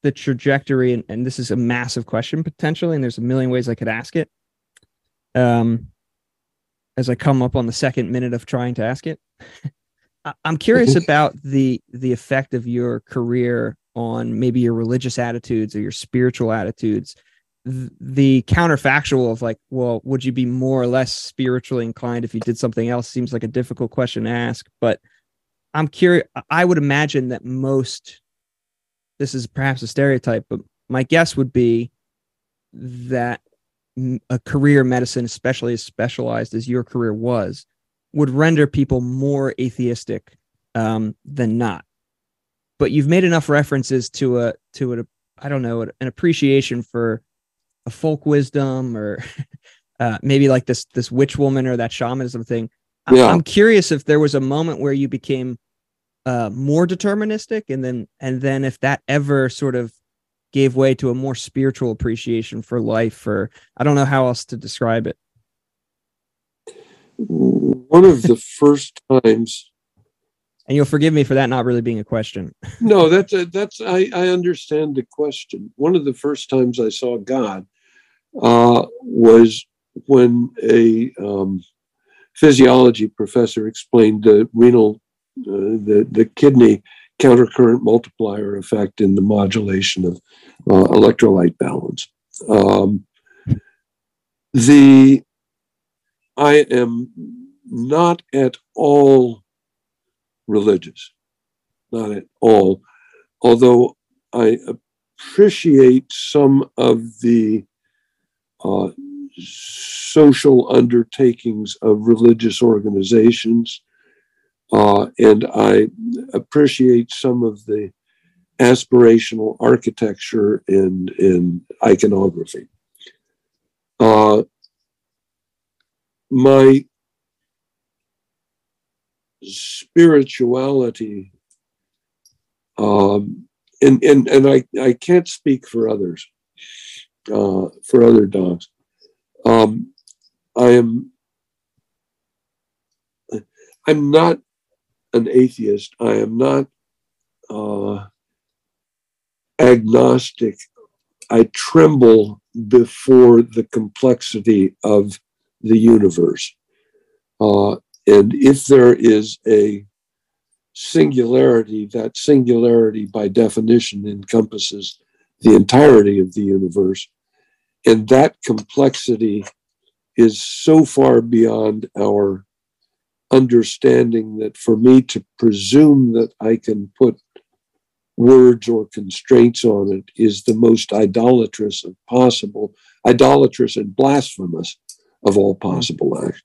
the trajectory, and, and this is a massive question potentially, and there's a million ways I could ask it. Um, as I come up on the second minute of trying to ask it, [LAUGHS] I'm curious mm-hmm. about the the effect of your career on maybe your religious attitudes or your spiritual attitudes. The counterfactual of like, well, would you be more or less spiritually inclined if you did something else? Seems like a difficult question to ask, but I'm curious. I would imagine that most, this is perhaps a stereotype, but my guess would be that a career medicine, especially as specialized as your career was, would render people more atheistic um, than not. But you've made enough references to a to a I don't know an appreciation for a folk wisdom or [LAUGHS] uh, maybe like this this witch woman or that shamanism thing. Yeah. I'm curious if there was a moment where you became uh, more deterministic and then and then if that ever sort of gave way to a more spiritual appreciation for life or i don't know how else to describe it one of the first times. And you'll forgive me for that not really being a question. No that's a, that's I, I understand the question. One of the first times i saw god uh, was when a um, physiology professor explained the renal uh, the, the kidney countercurrent multiplier effect in the modulation of uh, electrolyte balance. Um, the I am not at all religious, not at all, although I appreciate some of the uh, social undertakings of religious organizations uh, and I appreciate some of the aspirational architecture and, and iconography. Uh, my spirituality, um, and, and, and I, I can't speak for others, uh, for other dogs. Um, I am I'm not an atheist. I am not uh, agnostic. I tremble before the complexity of the universe. Uh, and if there is a singularity, that singularity by definition encompasses the entirety of the universe. And that complexity is so far beyond our understanding that for me to presume that I can put words or constraints on it is the most idolatrous of possible, idolatrous and blasphemous of all possible acts.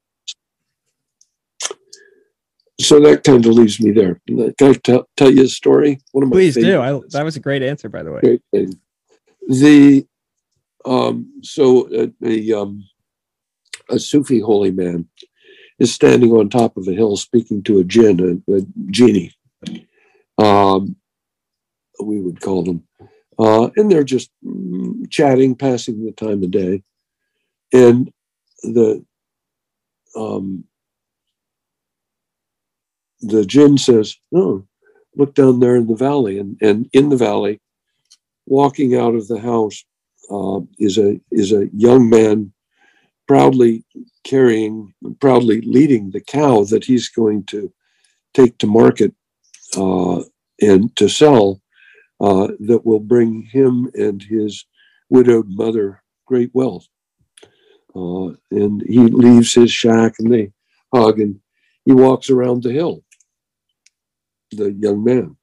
So that kind of leaves me there. Can I tell, tell you a story? One of my Please do. I, that was a great answer, by the way. The um, so a, a, um, a Sufi holy man is standing on top of a hill speaking to a jinn, a, a genie. Um, we would call them. Uh, and they're just mm, chatting, passing the time of day. And the um, the jinn says, "Oh, look down there in the valley." And and in the valley, walking out of the house, uh, is a is a young man proudly carrying, proudly leading the cow that he's going to take to market uh, and to sell uh, that will bring him and his widowed mother great wealth. Uh, and he leaves his shack and they hug and he walks around the hill, the young man.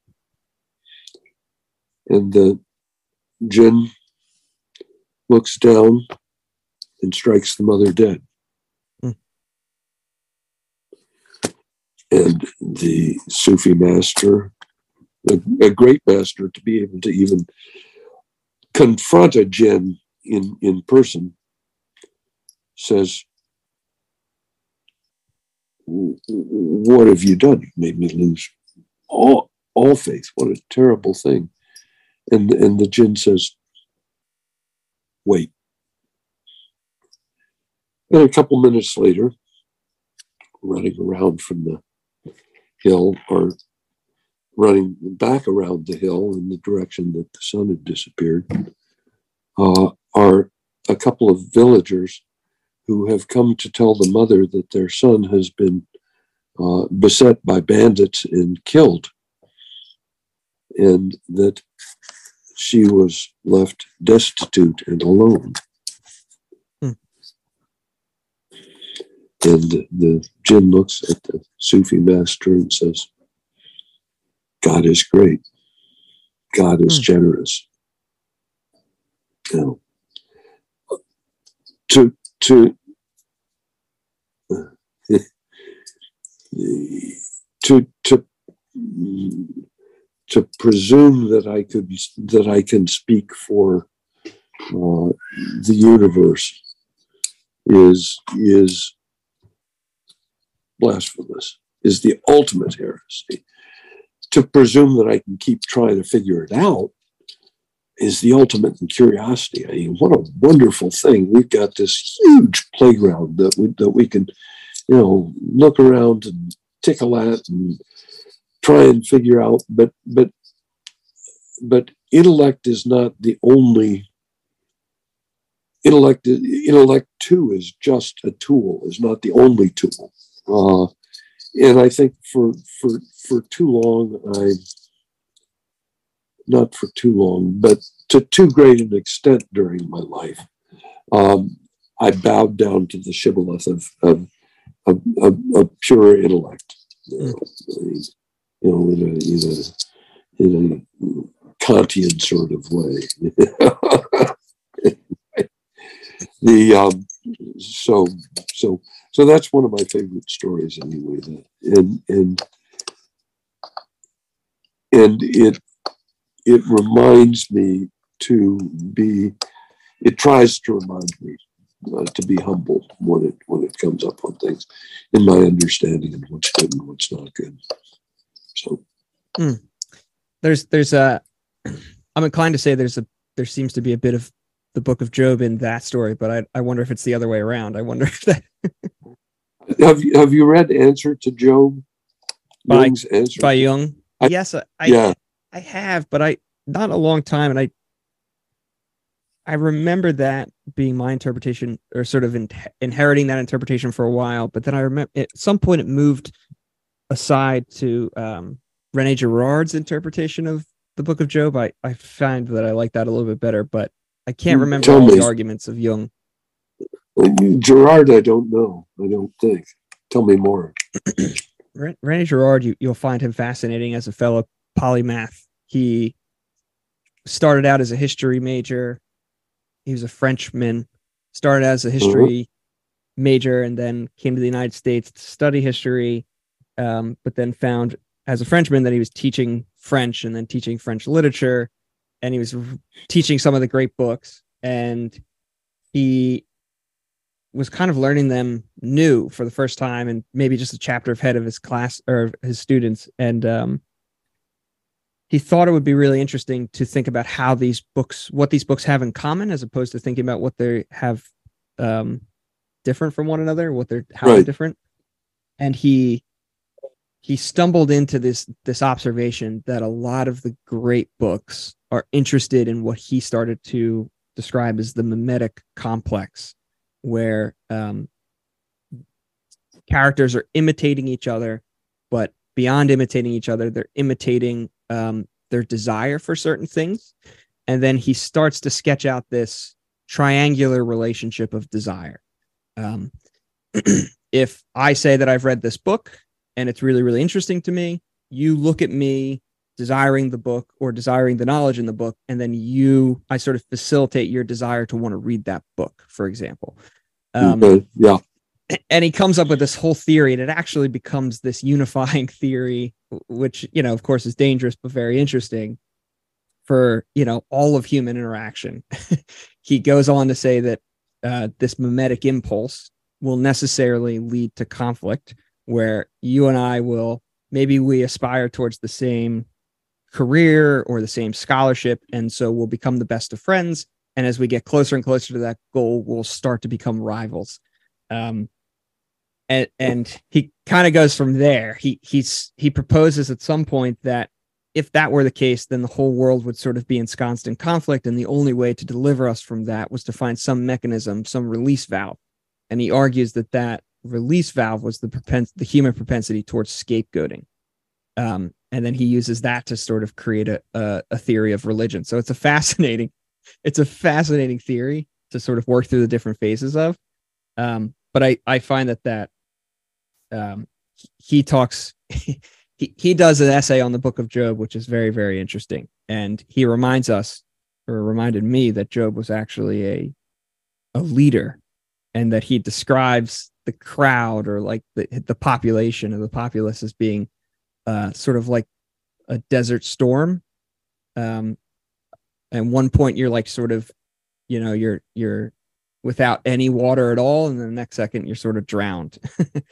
And the jinn looks down and strikes the mother dead. Hmm. And the Sufi master, a, a great master, to be able to even confront a jinn in, in person, says, What have you done? You've made me lose all, all faith. What a terrible thing. And, and the jinn says, Wait. And a couple minutes later, running around from the hill or running back around the hill in the direction that the sun had disappeared, uh, are a couple of villagers who have come to tell the mother that their son has been uh, beset by bandits and killed, and that she was left destitute and alone. Hmm. And the jinn looks at the Sufi master and says, God is great. God is Hmm. generous. Know, to to [LAUGHS] to to to presume that I could that I can speak for uh, the universe is is blasphemous. Is the ultimate heresy. To presume that I can keep trying to figure it out is the ultimate in curiosity. I mean, what a wonderful thing! We've got this huge playground that we that we can, you know, look around and tickle at and try and figure out. But but but intellect is not the only. Intellect intellect too is just a tool. Is not the only tool. Uh, and I think for for for too long I not for too long, but to too great an extent during my life, um, I bowed down to the shibboleth of of, of, of, of pure intellect. You know, you know in, a, in, a, in a Kantian sort of way. [LAUGHS] the um, so so so that's one of my favorite stories anyway. That, and and and it it reminds me to be it tries to remind me uh, to be humble when it when it comes up on things in my understanding of what's good and what's not good. So. There's there's a [CLEARS THROAT] i'm inclined to say there's a there seems to be a bit of the book of job in that story but i, I wonder if it's the other way around. I wonder [LAUGHS] if that [LAUGHS] have you have you read answer to job? By- Jung's answer by jung I- yes I, I yeah i have but i not a long time and i i remember that being my interpretation or sort of in, inheriting that interpretation for a while but then i remember at some point it moved aside to um rene girard's interpretation of the book of job. I i find that i like that a little bit better but i can't Mm, remember tell all me. the arguments of jung. Girard i don't know. I don't think. Tell me more. [CLEARS THROAT] Rene Girard, you, you'll find him fascinating as a fellow polymath. He started out as a history major. He was a Frenchman, started as a history major, and then came to the United States to study history. Um, but then found as a Frenchman that he was teaching French and then teaching French literature, and he was teaching some of the great books. And he was kind of learning them new for the first time and maybe just a chapter ahead of his class or his students and um, he thought it would be really interesting to think about how these books what these books have in common as opposed to thinking about what they have um, different from one another what they're how they're different. And he he stumbled into this this observation that a lot of the great books are interested in what he started to describe as the mimetic complex where um, characters are imitating each other, but beyond imitating each other, they're imitating um, their desire for certain things. And then he starts to sketch out this triangular relationship of desire. Um, [CLEARS THROAT] if I say that I've read this book and it's really, really interesting to me, you look at me desiring the book or desiring the knowledge in the book, and then you, I sort of facilitate your desire to want to read that book, for example. Um. Yeah. And he comes up with this whole theory, and it actually becomes this unifying [LAUGHS] theory, which, you know, of course, is dangerous, but very interesting for, you know, all of human interaction. [LAUGHS] he goes on to say that uh, this mimetic impulse will necessarily lead to conflict where you and I will maybe we aspire towards the same career or the same scholarship and so we'll become the best of friends and as we get closer and closer to that goal we'll start to become rivals um, and and he kind of goes from there. He he's he proposes at some point that if that were the case then the whole world would sort of be ensconced in conflict and the only way to deliver us from that was to find some mechanism some release valve. And he argues that that release valve was the propens- the human propensity towards scapegoating. Um, and then he uses that to sort of create a, a, a theory of religion. So it's a fascinating [LAUGHS] it's a fascinating theory to sort of work through the different phases of. Um, but i i find that that um, he talks [LAUGHS] he, he does an essay on the book of job which is very very interesting and he reminds us or reminded me that job was actually a a leader and that he describes the crowd or like the the population of the populace as being uh, sort of like a desert storm. Um, and one point you're like sort of, you know, you're you're without any water at all, and then the next second you're sort of drowned. [LAUGHS]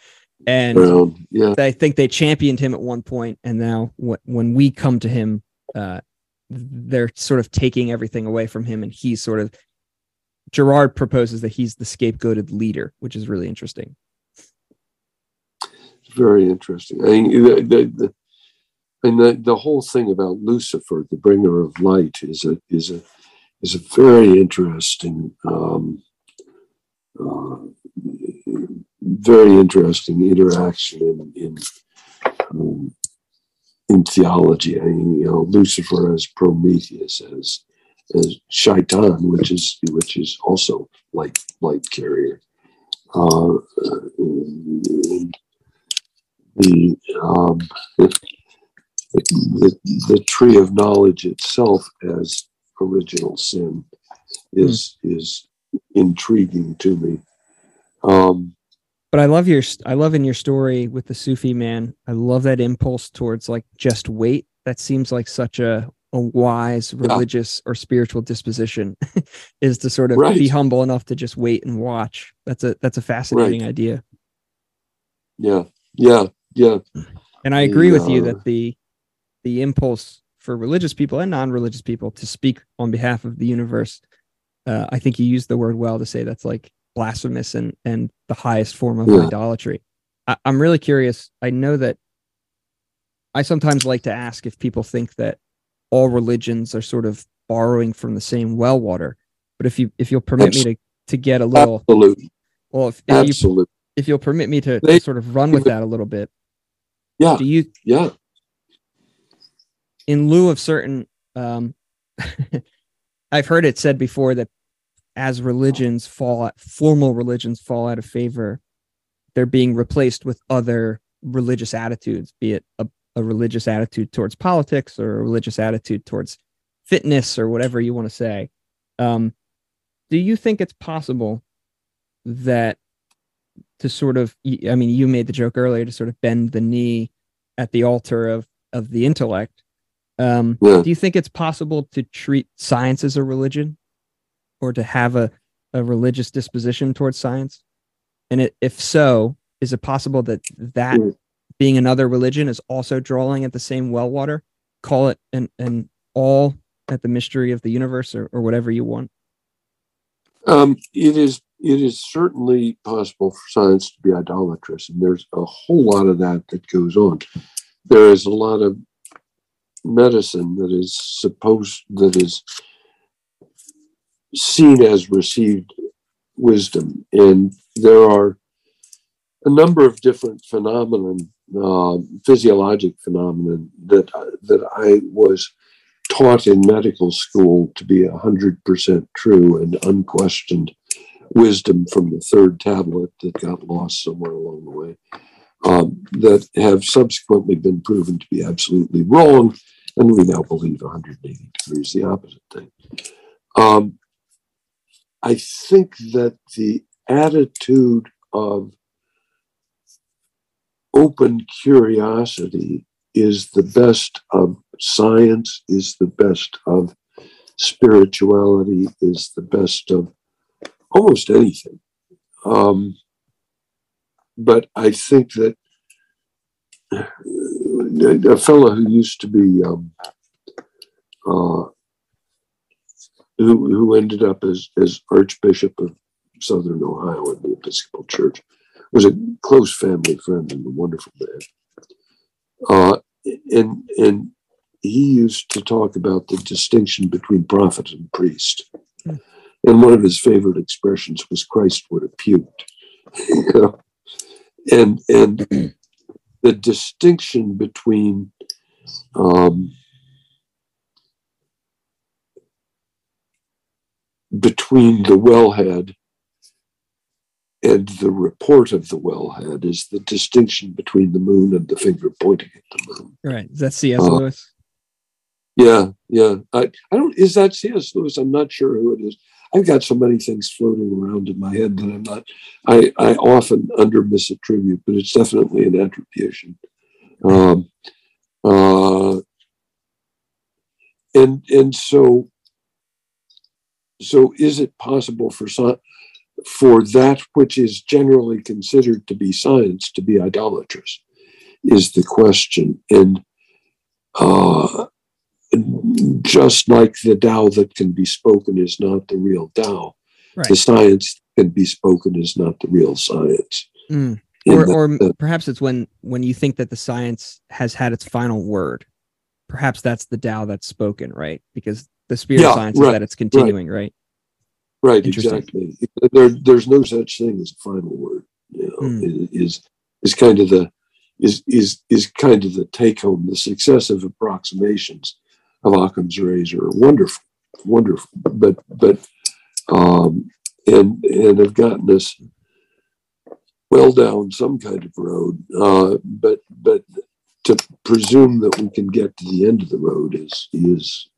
and yeah. I think they championed him at one point, and now when when we come to him, uh, they're sort of taking everything away from him, and he's sort of Girard proposes that he's the scapegoated leader, which is really interesting. Very interesting. I mean, the, the, the, and the, the whole thing about Lucifer, the bringer of light, is a is a is a very interesting, um, uh, very interesting interaction in in, um, in theology. I mean, you know, Lucifer as Prometheus as as shaitan, which is which is also light light carrier. Uh, the, um, the the tree of knowledge itself as original sin is mm. is intriguing to me. Um, but I love your I love in your story with the Sufi man. I love that impulse towards like just wait. That seems like such a a wise religious yeah. or spiritual disposition [LAUGHS] is to sort of right. be humble enough to just wait and watch that's a that's a fascinating right. idea yeah yeah yeah and i agree the, with you that the the impulse for religious people and non-religious people to speak on behalf of the universe uh, i think you used the word well to say that's like blasphemous and and the highest form of yeah. idolatry I, i'm really curious i know that i sometimes like to ask if people think that all religions are sort of borrowing from the same well water. But if you if you'll permit me to to get a little absolutely well if, if absolutely you, if you'll permit me to, they, to, sort of run with that a little bit. Yeah. Do you yeah in lieu of certain um [LAUGHS] I've heard it said before that as religions fall out, formal religions fall out of favor, they're being replaced with other religious attitudes, be it a a religious attitude towards politics or a religious attitude towards fitness or whatever you want to say. Um, do you think it's possible that to sort of, I mean, you made the joke earlier to sort of bend the knee at the altar of of the intellect. Um, yeah. Do you think it's possible to treat science as a religion, or to have a a religious disposition towards science? And it, if so, is it possible that that being another religion is also drawing at the same well water? Call it an, an all at the mystery of the universe or, or whatever you want. Um, it is it is certainly possible for science to be idolatrous and there's a whole lot of that that goes on. There is a lot of medicine that is supposed that is seen as received wisdom and there are a number of different phenomena uh, physiologic phenomenon that that I was taught in medical school to be 100% true and unquestioned wisdom from the third tablet that got lost somewhere along the way um, that have subsequently been proven to be absolutely wrong. And we now believe 180 degrees the opposite thing. Um, I think that the attitude of open curiosity is the best of science, is the best of spirituality, is the best of almost anything. Um, but I think that a fellow who used to be um, uh, who who ended up as as Archbishop of Southern Ohio in the Episcopal Church was a close family friend and a wonderful man. Uh, and and he used to talk about the distinction between prophet and priest. Mm. And one of his favorite expressions was Christ would have [LAUGHS] puked. you know? And and the distinction between um, between the wellhead and the report of the wellhead is the distinction between the moon and the finger pointing at the moon. Right. Is that C.S. Uh, Lewis? Yeah, yeah. I, I don't. Is that C.S. Lewis? I'm not sure who it is. I've got so many things floating around in my head that I'm not. I I often under misattribute, but it's definitely an attribution. Um, uh, and and so so is it possible for for that which is generally considered to be science to be idolatrous is the question and uh, just like the Tao that can be spoken is not the real Tao, right. the science can be spoken is not the real science. Mm. Or, the, or uh, perhaps it's when when you think that the science has had its final word. Perhaps that's the Tao that's spoken, right? Because the spirit yeah, of science right, is that it's continuing, right? Right, exactly. There, there's no such thing as a final word. You know, mm. is is kind of the is is is kind of the take home. The successive approximations of Occam's razor are wonderful, wonderful, but but um, and and have gotten us well down some kind of road. Uh, but but to presume that we can get to the end of the road is is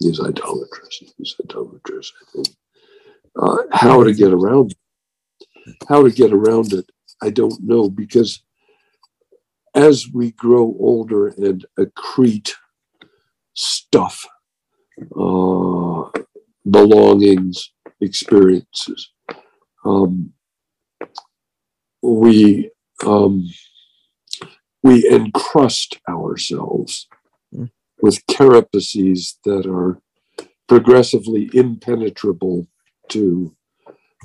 is idolatrous. Is idolatrous. I think. Uh, how to get around how to get around it, I don't know because as we grow older and accrete stuff, uh, belongings, experiences, um, we um, we encrust ourselves mm. with carapaces that are progressively impenetrable to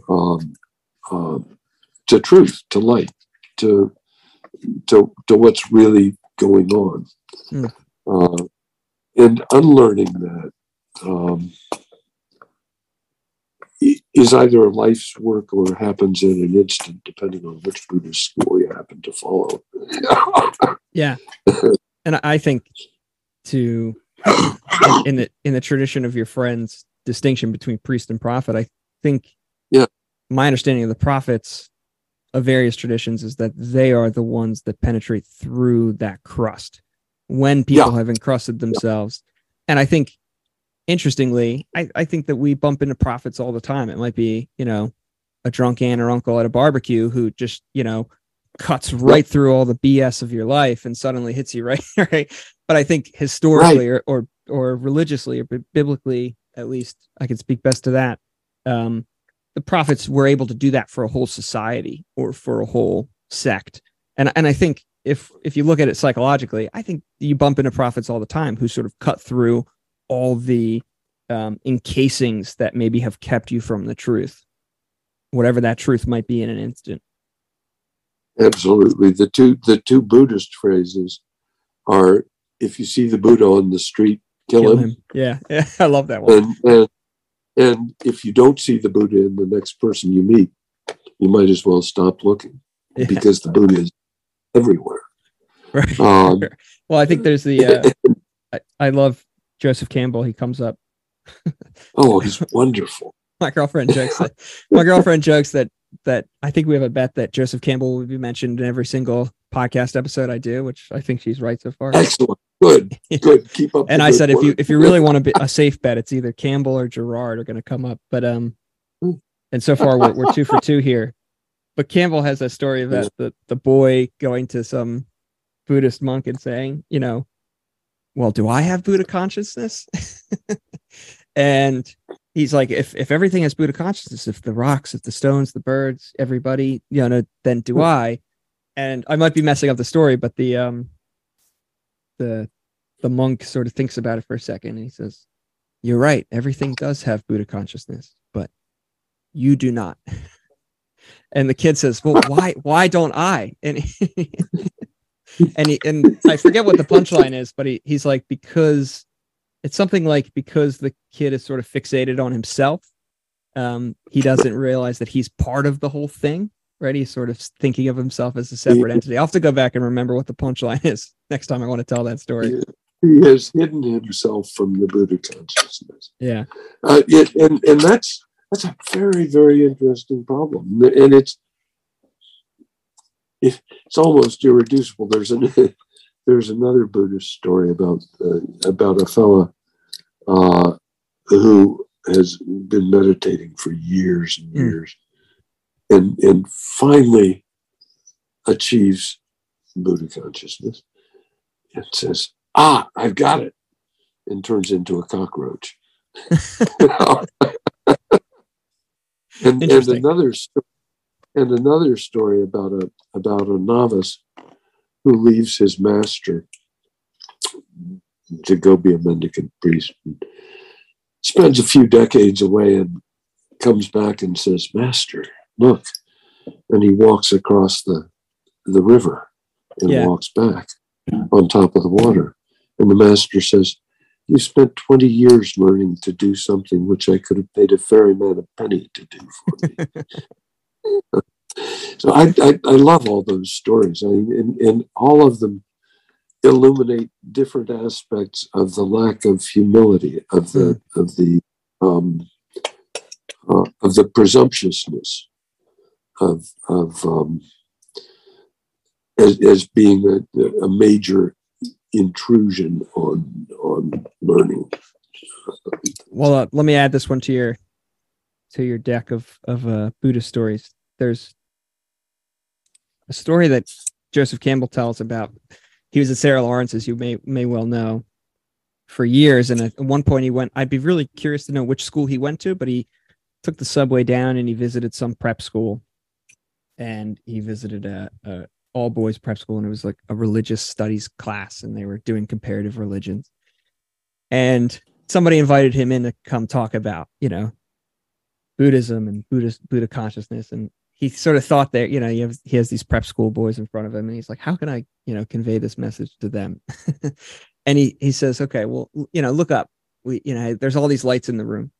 um, uh, to truth, to light, to to to what's really going on, mm. uh, and unlearning that um, is either a life's work or happens in an instant, depending on which Buddhist school you happen to follow. [LAUGHS] yeah, and I think to in the in the tradition of your friends distinction between priest and prophet. I think yeah. my understanding of the prophets of various traditions is that they are the ones that penetrate through that crust when people yeah. have encrusted themselves. Yeah. And I think interestingly, I, I think that we bump into prophets all the time. It might be, you know, a drunk aunt or uncle at a barbecue who just, you know, cuts right through all the BS of your life and suddenly hits you [LAUGHS] right, right. But I think historically right. or, or or religiously or biblically, at least I can speak best to that. Um, the prophets were able to do that for a whole society or for a whole sect. And and I think if if you look at it psychologically, I think you bump into prophets all the time who sort of cut through all the um, encasings that maybe have kept you from the truth, whatever that truth might be in an instant. Absolutely, the two the two Buddhist phrases are: if you see the Buddha on the street, kill, kill him. him. Yeah, [LAUGHS] yeah, I love that one. And, and, and if you don't see the Buddha in the next person you meet, you might as well stop looking yeah. because the Buddha is everywhere. [LAUGHS] Right. Um, [LAUGHS] well, I think there's the. Uh, I, I love Joseph Campbell, he comes up. oh, he's wonderful. [LAUGHS] my girlfriend jokes that my girlfriend jokes that that I think we have a bet that Joseph Campbell will be mentioned in every single podcast episode I do, which I think she's right so far. Excellent. Good. Good. Keep up. [LAUGHS] and I said, work. if you if you really want to be a safe bet, it's either Campbell or Girard are going to come up. But um, hmm. and so far we're we're two for two here. But Campbell has a story about the the boy going to some Buddhist monk and saying, you know, well, do I have Buddha consciousness? [LAUGHS] and he's like, if if everything has Buddha consciousness, if the rocks, if the stones, the birds, everybody, you know, then do hmm. I? And I might be messing up the story, but the um the the monk sort of thinks about it for a second and he says, You're right, everything does have Buddha consciousness, but you do not. [LAUGHS] and the kid says, Well, why why don't I? And he, [LAUGHS] and he, and I forget what the punchline is, but he, he's like, because it's something like because the kid is sort of fixated on himself um, he doesn't realize that he's part of the whole thing right? He's sort of thinking of himself as a separate entity. I'll have to go back and remember what the punchline [LAUGHS] is next time i want to tell that story. He has hidden himself from the buddha consciousness. Yeah. Uh, it, and and that's that's a very very interesting problem. And it's it's almost irreducible there's an [LAUGHS] there's another Buddhist story about uh, about a fellow uh, who has been meditating for years and hmm. years, mm. and and finally achieves Buddha consciousness, and says, "Ah, I've got it," and turns into a cockroach. [LAUGHS] [LAUGHS] and, and another and another story about a about a novice who leaves his master to go be a mendicant priest. Spends a few decades away and comes back and says, Master, look. And he walks across the, the river and yeah. walks back on top of the water. And the master says, You spent 20 years learning to do something which I could have paid a ferryman a penny to do for me. [LAUGHS] So I, I, I, love all those stories, I mean, and, and all of them illuminate different aspects of the lack of humility of the mm. of the um, uh, of the presumptuousness of of um, as, as being a, a major intrusion on on learning. Well, uh, let me add this one to your to your deck of of uh, Buddhist stories. There's a story that Joseph Campbell tells about he was at Sarah Lawrence, as you may may well know, for years. And at one point, he went. I'd be really curious to know which school he went to, but he took the subway down and he visited some prep school, and he visited a, a all boys prep school, and it was like a religious studies class, and they were doing comparative religions. And somebody invited him in to come talk about, you know, Buddhism and Buddhist Buddha consciousness, and he sort of thought that you know he has, he has these prep school boys in front of him and he's like how can i you know convey this message to them? [LAUGHS] And he he says okay well you know look up. We you know there's all these lights in the room.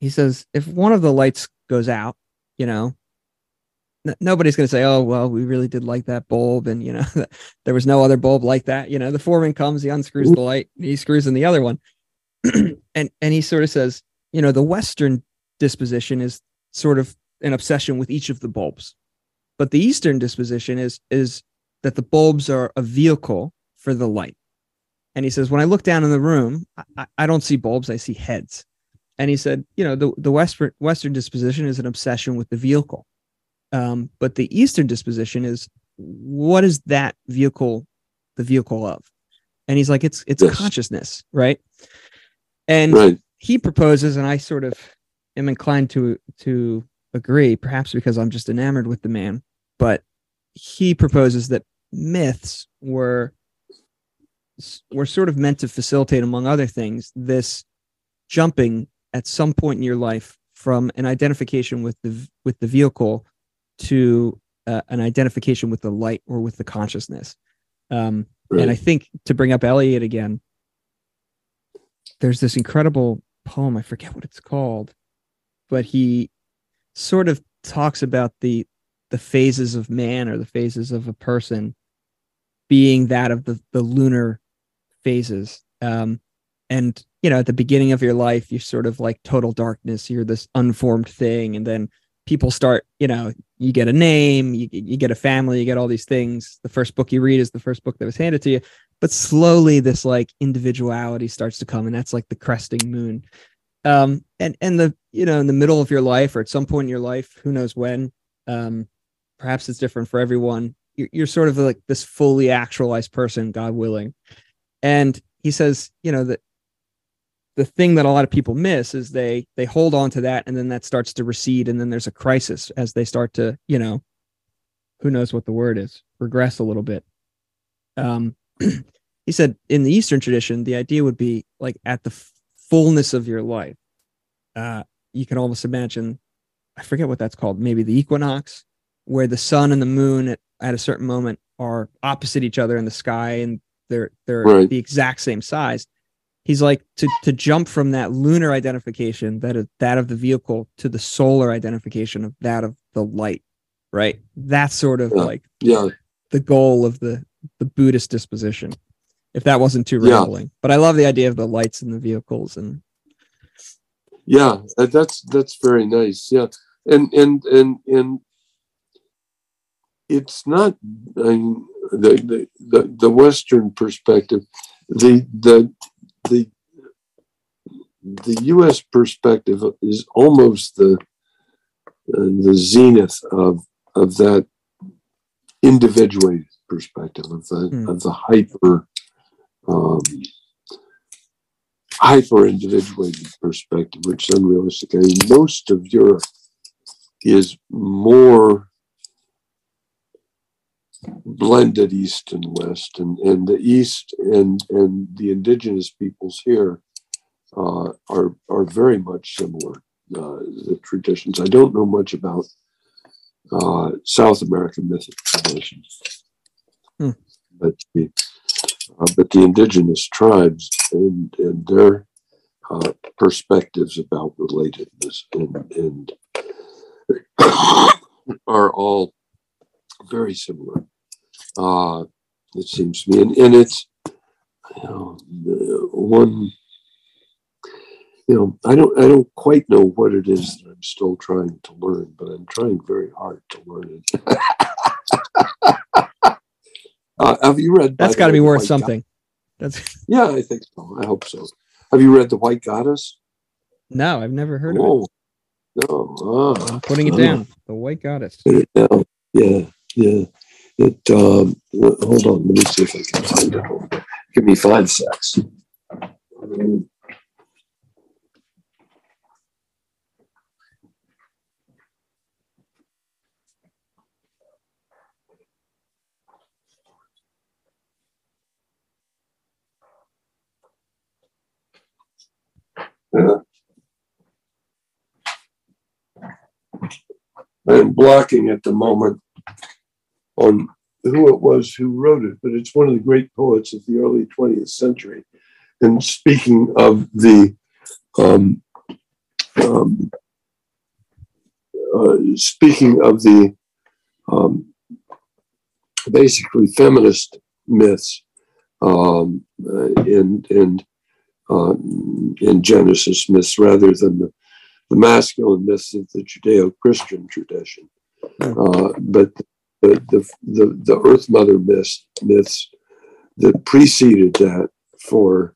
He says if one of the lights goes out you know nobody's going to say oh well we really did like that bulb and you know [LAUGHS] there was no other bulb like that. You know the foreman comes he unscrews the light he screws in the other one. [CLEARS THROAT] And and he sort of says you know the western disposition is sort of an obsession with each of the bulbs. But the Eastern disposition is is that the bulbs are a vehicle for the light. And he says, when I look down in the room, I, I don't see bulbs, I see heads. And he said, you know, the, the Western Western disposition is an obsession with the vehicle. Um, but the Eastern disposition is what is that vehicle the vehicle of? And he's like, it's it's yes. consciousness, right? And right. he proposes, and I sort of am inclined to to agree, perhaps because I'm just enamored with the man, but he proposes that myths were were sort of meant to facilitate, among other things, this jumping at some point in your life from an identification with the with the vehicle to uh, an identification with the light or with the consciousness. Um, right. And I think to bring up Eliot again, there's this incredible poem. I forget what it's called, but he sort of talks about the the phases of man or the phases of a person being that of the the lunar phases. Um and you know at the beginning of your life you're sort of like total darkness. You're this unformed thing. And then people start you know you get a name you, you get a family you get all these things. The first book you read is the first book that was handed to you. But slowly this like individuality starts to come and that's like the cresting moon um and and the you know in the middle of your life or at some point in your life who knows when um perhaps it's different for everyone. You're, you're sort of like this fully actualized person god willing. And he says you know that the thing that a lot of people miss is they they hold on to that and then that starts to recede and then there's a crisis as they start to you know who knows what the word is regress a little bit. Um [CLEARS THROAT] he said in the eastern tradition the idea would be like at the fullness of your life uh you can almost imagine i forget what that's called maybe the equinox where the sun and the moon at, at a certain moment are opposite each other in the sky and they're they're Right. the exact same size he's like to to jump from that lunar identification that of that of the vehicle to the solar identification of that of the light right that's sort of Yeah. like Yeah. the goal of the the buddhist disposition if that wasn't too Yeah. rambling but i love the idea of the lights and the vehicles and Yeah. That's that's very nice. Yeah. And and and and it's not I mean, the, the the Western perspective. The the the the U.S. perspective is almost the uh, the zenith of of that individuated perspective of the Hmm. of the hyper um, hyper individuated perspective, which is unrealistic. I mean, most of Europe is more blended east and west, and, and the east and and the indigenous peoples here uh, are are very much similar. Uh, the traditions. I don't know much about uh, South American mythic traditions, Hmm. but the uh, but the indigenous tribes and and their uh, perspectives about relatedness and and [COUGHS] are all very similar. Uh, it seems to me, and, and it's you know one. You know, I don't. I don't quite know what it is that I'm still trying to learn, but I'm trying very hard to learn it. [LAUGHS] uh, have you read? That's got to be worth White something that's [LAUGHS] yeah, I think so. I hope so. Have you read The White Goddess? no i've never heard of it Oh, no. Ah, i'm putting it Oh. down the white goddess down. Yeah, yeah. It. Um, hold on. Let me see if I can find it. Give me five secs. Um, Yeah. I'm blocking at the moment on who it was who wrote it, but it's one of the great poets of the early 20th century. And speaking of the um, um, uh, speaking of the um, basically feminist myths um, uh, and and uh, in Genesis myths rather than the, the masculine myths of the Judeo-Christian tradition. Uh, but the, the, the, the Earth Mother myths, myths that preceded that for,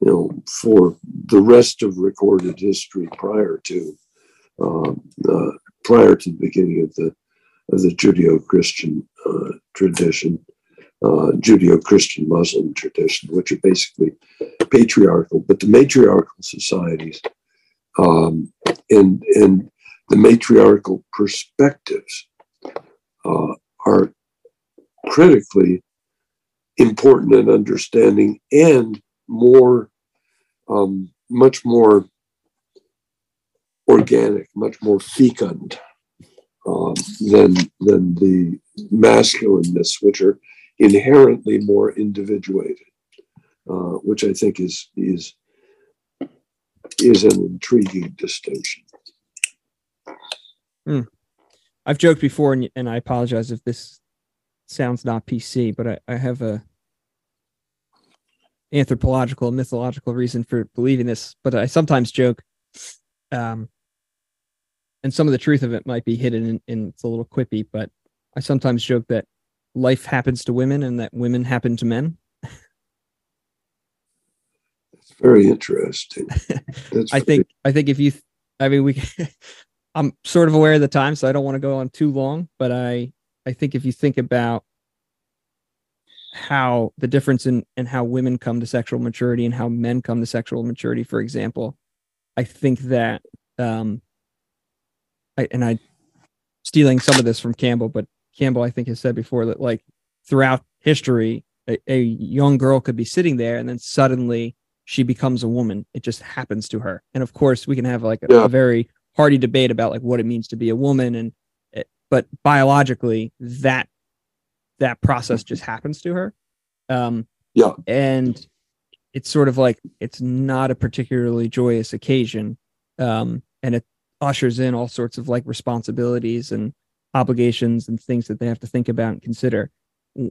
you know, for the rest of recorded history prior to, um, uh, prior to the beginning of the, of the Judeo-Christian uh, tradition, uh, Judeo-Christian Muslim tradition, which are basically patriarchal, but the matriarchal societies um, and and the matriarchal perspectives uh, are critically important in understanding and more, um, much more organic, much more fecund um, than than the masculine myths, which are inherently more individuated uh, which I think is is is an intriguing distinction. I've joked before, and, and I apologize if this sounds not PC, but I, I have a anthropological mythological reason for believing this, but I sometimes joke, um, and some of the truth of it might be hidden in it's a little quippy, but I sometimes joke that life happens to women and that women happen to men. It's very interesting. [LAUGHS] That's I think I think if you, I mean, we, [LAUGHS] I'm sort of aware of the time, so I don't want to go on too long, but I I think if you think about how the difference in in how women come to sexual maturity and how men come to sexual maturity, for example, I think that um, I, and I stealing some of this from Campbell, but Campbell I think has said before that like throughout history, a, a young girl could be sitting there and then suddenly she becomes a woman. It just happens to her, and of course we can have like a, yeah. a very hearty debate about like what it means to be a woman and it, but biologically that that process just happens to her. Um, yeah. And it's sort of like it's not a particularly joyous occasion. Um, and it ushers in all sorts of like responsibilities and obligations and things that they have to think about and consider. [LAUGHS]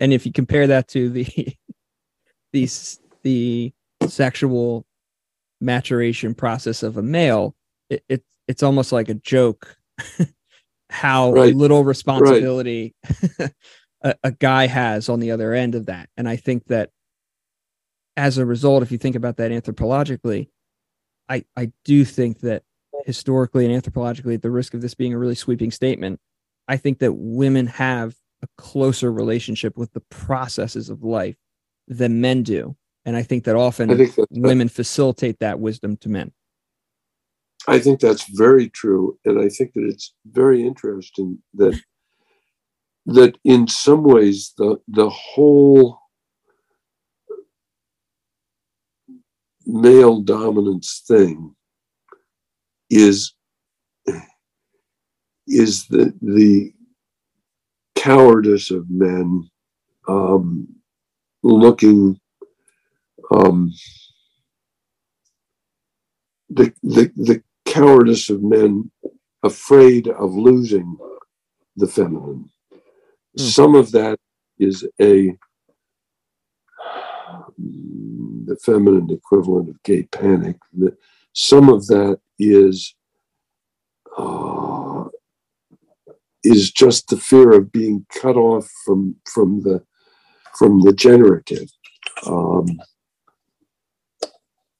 And if you compare that to the [LAUGHS] the the sexual maturation process of a male, it, it it's almost like a joke [LAUGHS] how right. little responsibility right. a, a guy has on the other end of that. And I think that as a result, if you think about that anthropologically, I, I do think that historically and anthropologically, at the risk of this being a really sweeping statement, I think that women have a closer relationship with the processes of life than men do. And I think that often think that, women facilitate that wisdom to men. I think that's very true. And I think that it's very interesting that that in some ways the the whole male dominance thing is is the the cowardice of men um, looking um, the, the the cowardice of men afraid of losing the feminine Mm. Some of that is a the feminine equivalent of gay panic. Some of that is uh, is just the fear of being cut off from from the from the generative. Um,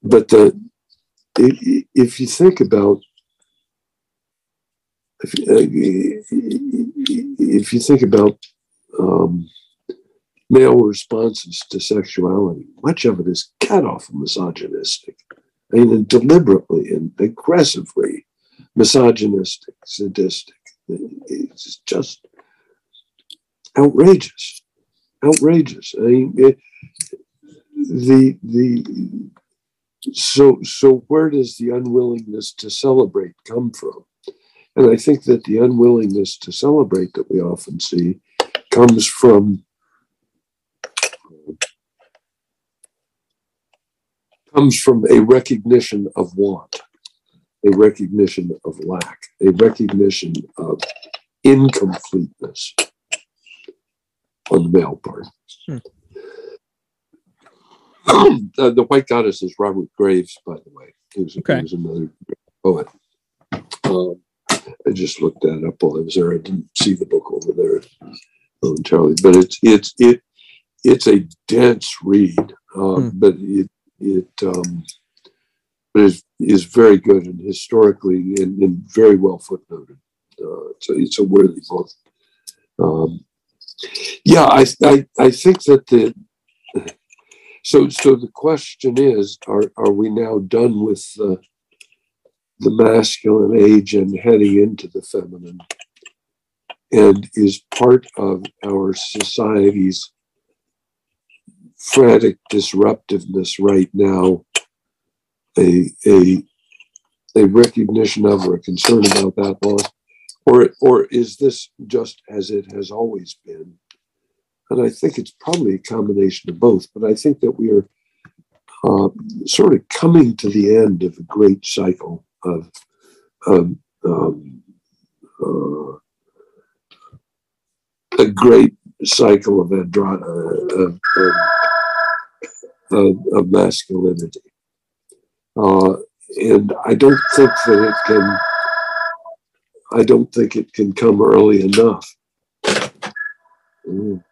but the if you think about if, if you think about um, male responses to sexuality, much of it is cut off misogynistic. I mean, deliberately and aggressively misogynistic, sadistic. It's just outrageous, outrageous. I mean, it, the the so so where does the unwillingness to celebrate come from? And I think that the unwillingness to celebrate that we often see comes from comes from a recognition of want, a recognition of lack, a recognition of incompleteness on the male part. Hmm. the, the, White Goddess is Robert Graves, by the way. He was, okay. he was another poet. Um, I just looked that up while I was there. I didn't see the book over there Charlie, but it's it's it it's a dense read, uh, hmm. but it it um, but is is very good and historically and, and very well footnoted. Uh, it's a it's a worthy book. Um, yeah, I, I I think that the so so the question is: Are are we now done with the the masculine age and heading into the feminine? and is part of our society's frantic disruptiveness right now a, a, a recognition of or a concern about that loss? Or, or is this just as it has always been? And I think it's probably a combination of both, but I think that we are uh, sort of coming to the end of a great cycle of, um, uh, a great cycle of, uh, of, of, of masculinity. Uh, and I don't think that it can. I don't think it can come early enough. Mm.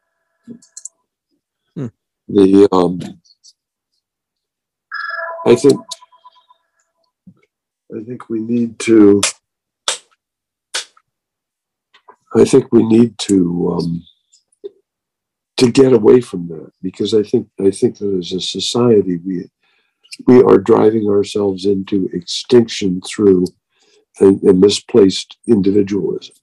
The um, I think I think we need to. I think we need to um, to get away from that because I think I think that as a society we we are driving ourselves into extinction through a, a misplaced individualism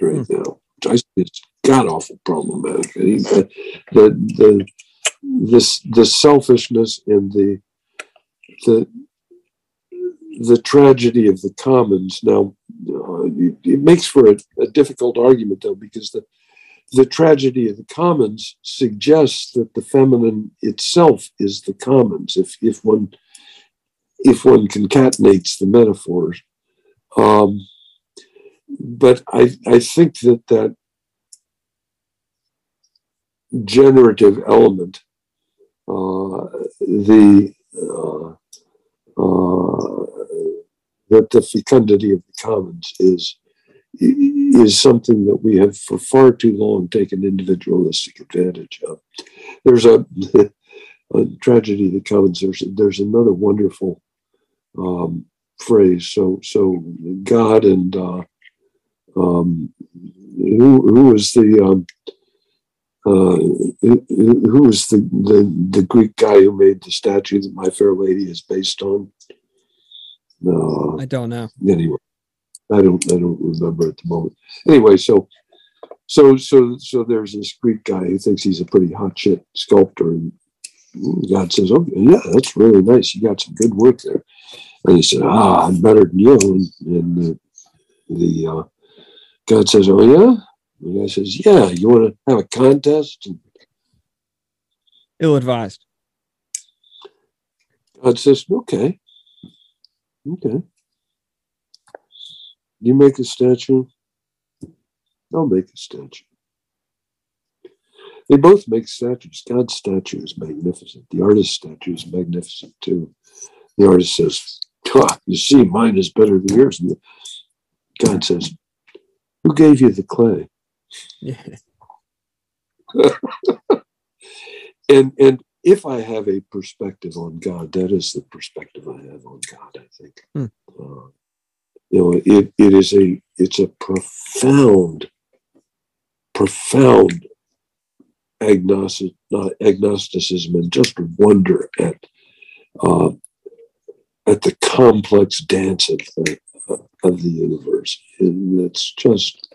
right mm. now. Which I it's god awful problematic. The, the the this the selfishness and the the the tragedy of the commons. Now, uh, it, it, makes for a, a, difficult argument, though, because the the tragedy of the commons suggests that the feminine itself is the commons. If if one if one concatenates the metaphors, um, but I I think that that generative element, uh, the uh, uh, that the fecundity of the commons is is something that we have for far too long taken individualistic advantage of. There's a, [LAUGHS] a tragedy that comes. There's there's another wonderful um, phrase. So so God and uh, um, who who was the um, uh, who was the, the the Greek guy who made the statue that My Fair Lady is based on? Uh, I don't know. Anyway, I don't I don't remember at the moment. Anyway, so so so so there's this Greek guy who thinks he's a pretty hot shit sculptor, and God says, "Oh yeah, that's really nice. You got some good work there." And he said, "Ah, I'm better than you." And, and the, the uh, God says, "Oh yeah." The guy says, "Yeah, you want to have a contest?" Ill advised. God says, "Okay, okay. You make a statue. I'll make a statue." They both make statues. God's statue is magnificent. The artist's statue is magnificent too. The artist says, "You see, mine is better than yours." And God says, "Who gave you the clay?" Yeah. [LAUGHS] and and if I have a perspective on God, that is the perspective I have on God. I think. Hmm. Uh, you know, it, it is a it's a profound, profound agnostic uh, agnosticism and just wonder at uh, at the complex dance of the of the universe. And it's just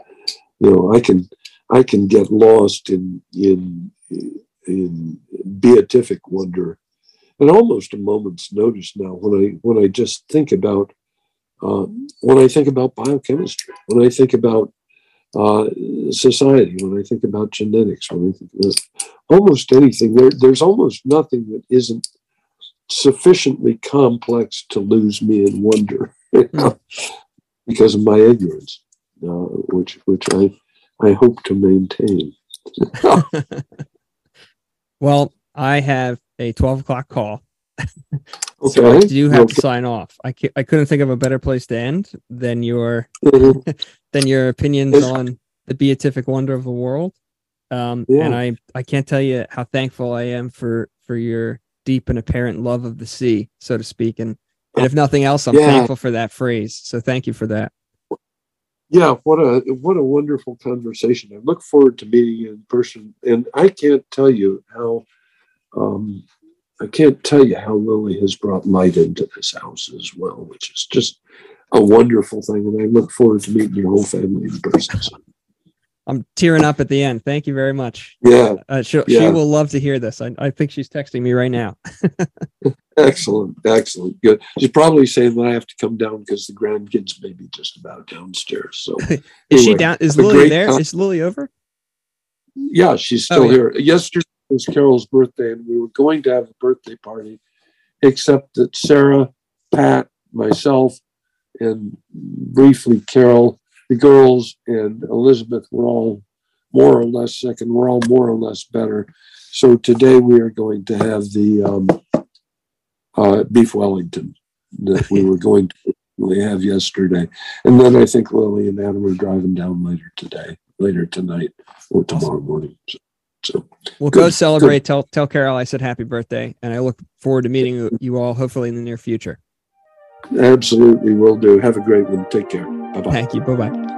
you know, I can I can get lost in in in beatific wonder at almost a moment's notice now when I when I just think about uh, when I think about biochemistry, when I think about uh, society, when I think about genetics, when I think about almost anything, there, there's almost nothing that isn't sufficiently complex to lose me in wonder [LAUGHS] hmm. because of my ignorance uh, which which I I hope to maintain. [LAUGHS] [LAUGHS] well, I have a twelve o'clock call. Okay. so I do have okay. to sign off. I, I couldn't think of a better place to end than your mm-hmm. [LAUGHS] than your opinions on the beatific wonder of the world. Um, yeah. And I I can't tell you how thankful I am for for your deep and apparent love of the sea, so to speak. And and if nothing else, I'm yeah. thankful for that phrase. So thank you for that yeah, what a what a wonderful conversation. I look forward to meeting you in person, and I can't tell you how um, I can't tell you how Lily has brought light into this house as well, which is just a wonderful thing. And I look forward to meeting your whole family in person. I'm tearing up at the end. Thank you very much. Yeah. Uh, she, yeah. she will love to hear this. I, I think she's texting me right now. [LAUGHS] excellent. Excellent. Good. She's probably saying that I have to come down because the grandkids may be just about downstairs. So [LAUGHS] is anyway, she down? Is Lily there? Con- is Lily over? Yeah, she's still oh, yeah. here. Yesterday was Carol's birthday, and we were going to have a birthday party, except that Sarah, Pat, myself, and briefly Carol the girls and Elizabeth were all more or less sick, and we're all more or less better. So today we are going to have the um, uh, beef Wellington that we were going to have yesterday, and then I think Lily and Adam are driving down later today, later tonight or tomorrow morning. So, so We'll go celebrate. Tell tell Carol I said happy birthday, and I look forward to meeting you- you all hopefully in the near future. absolutely will do. Have a great one. Take care. Bye bye. Thank you. Bye bye.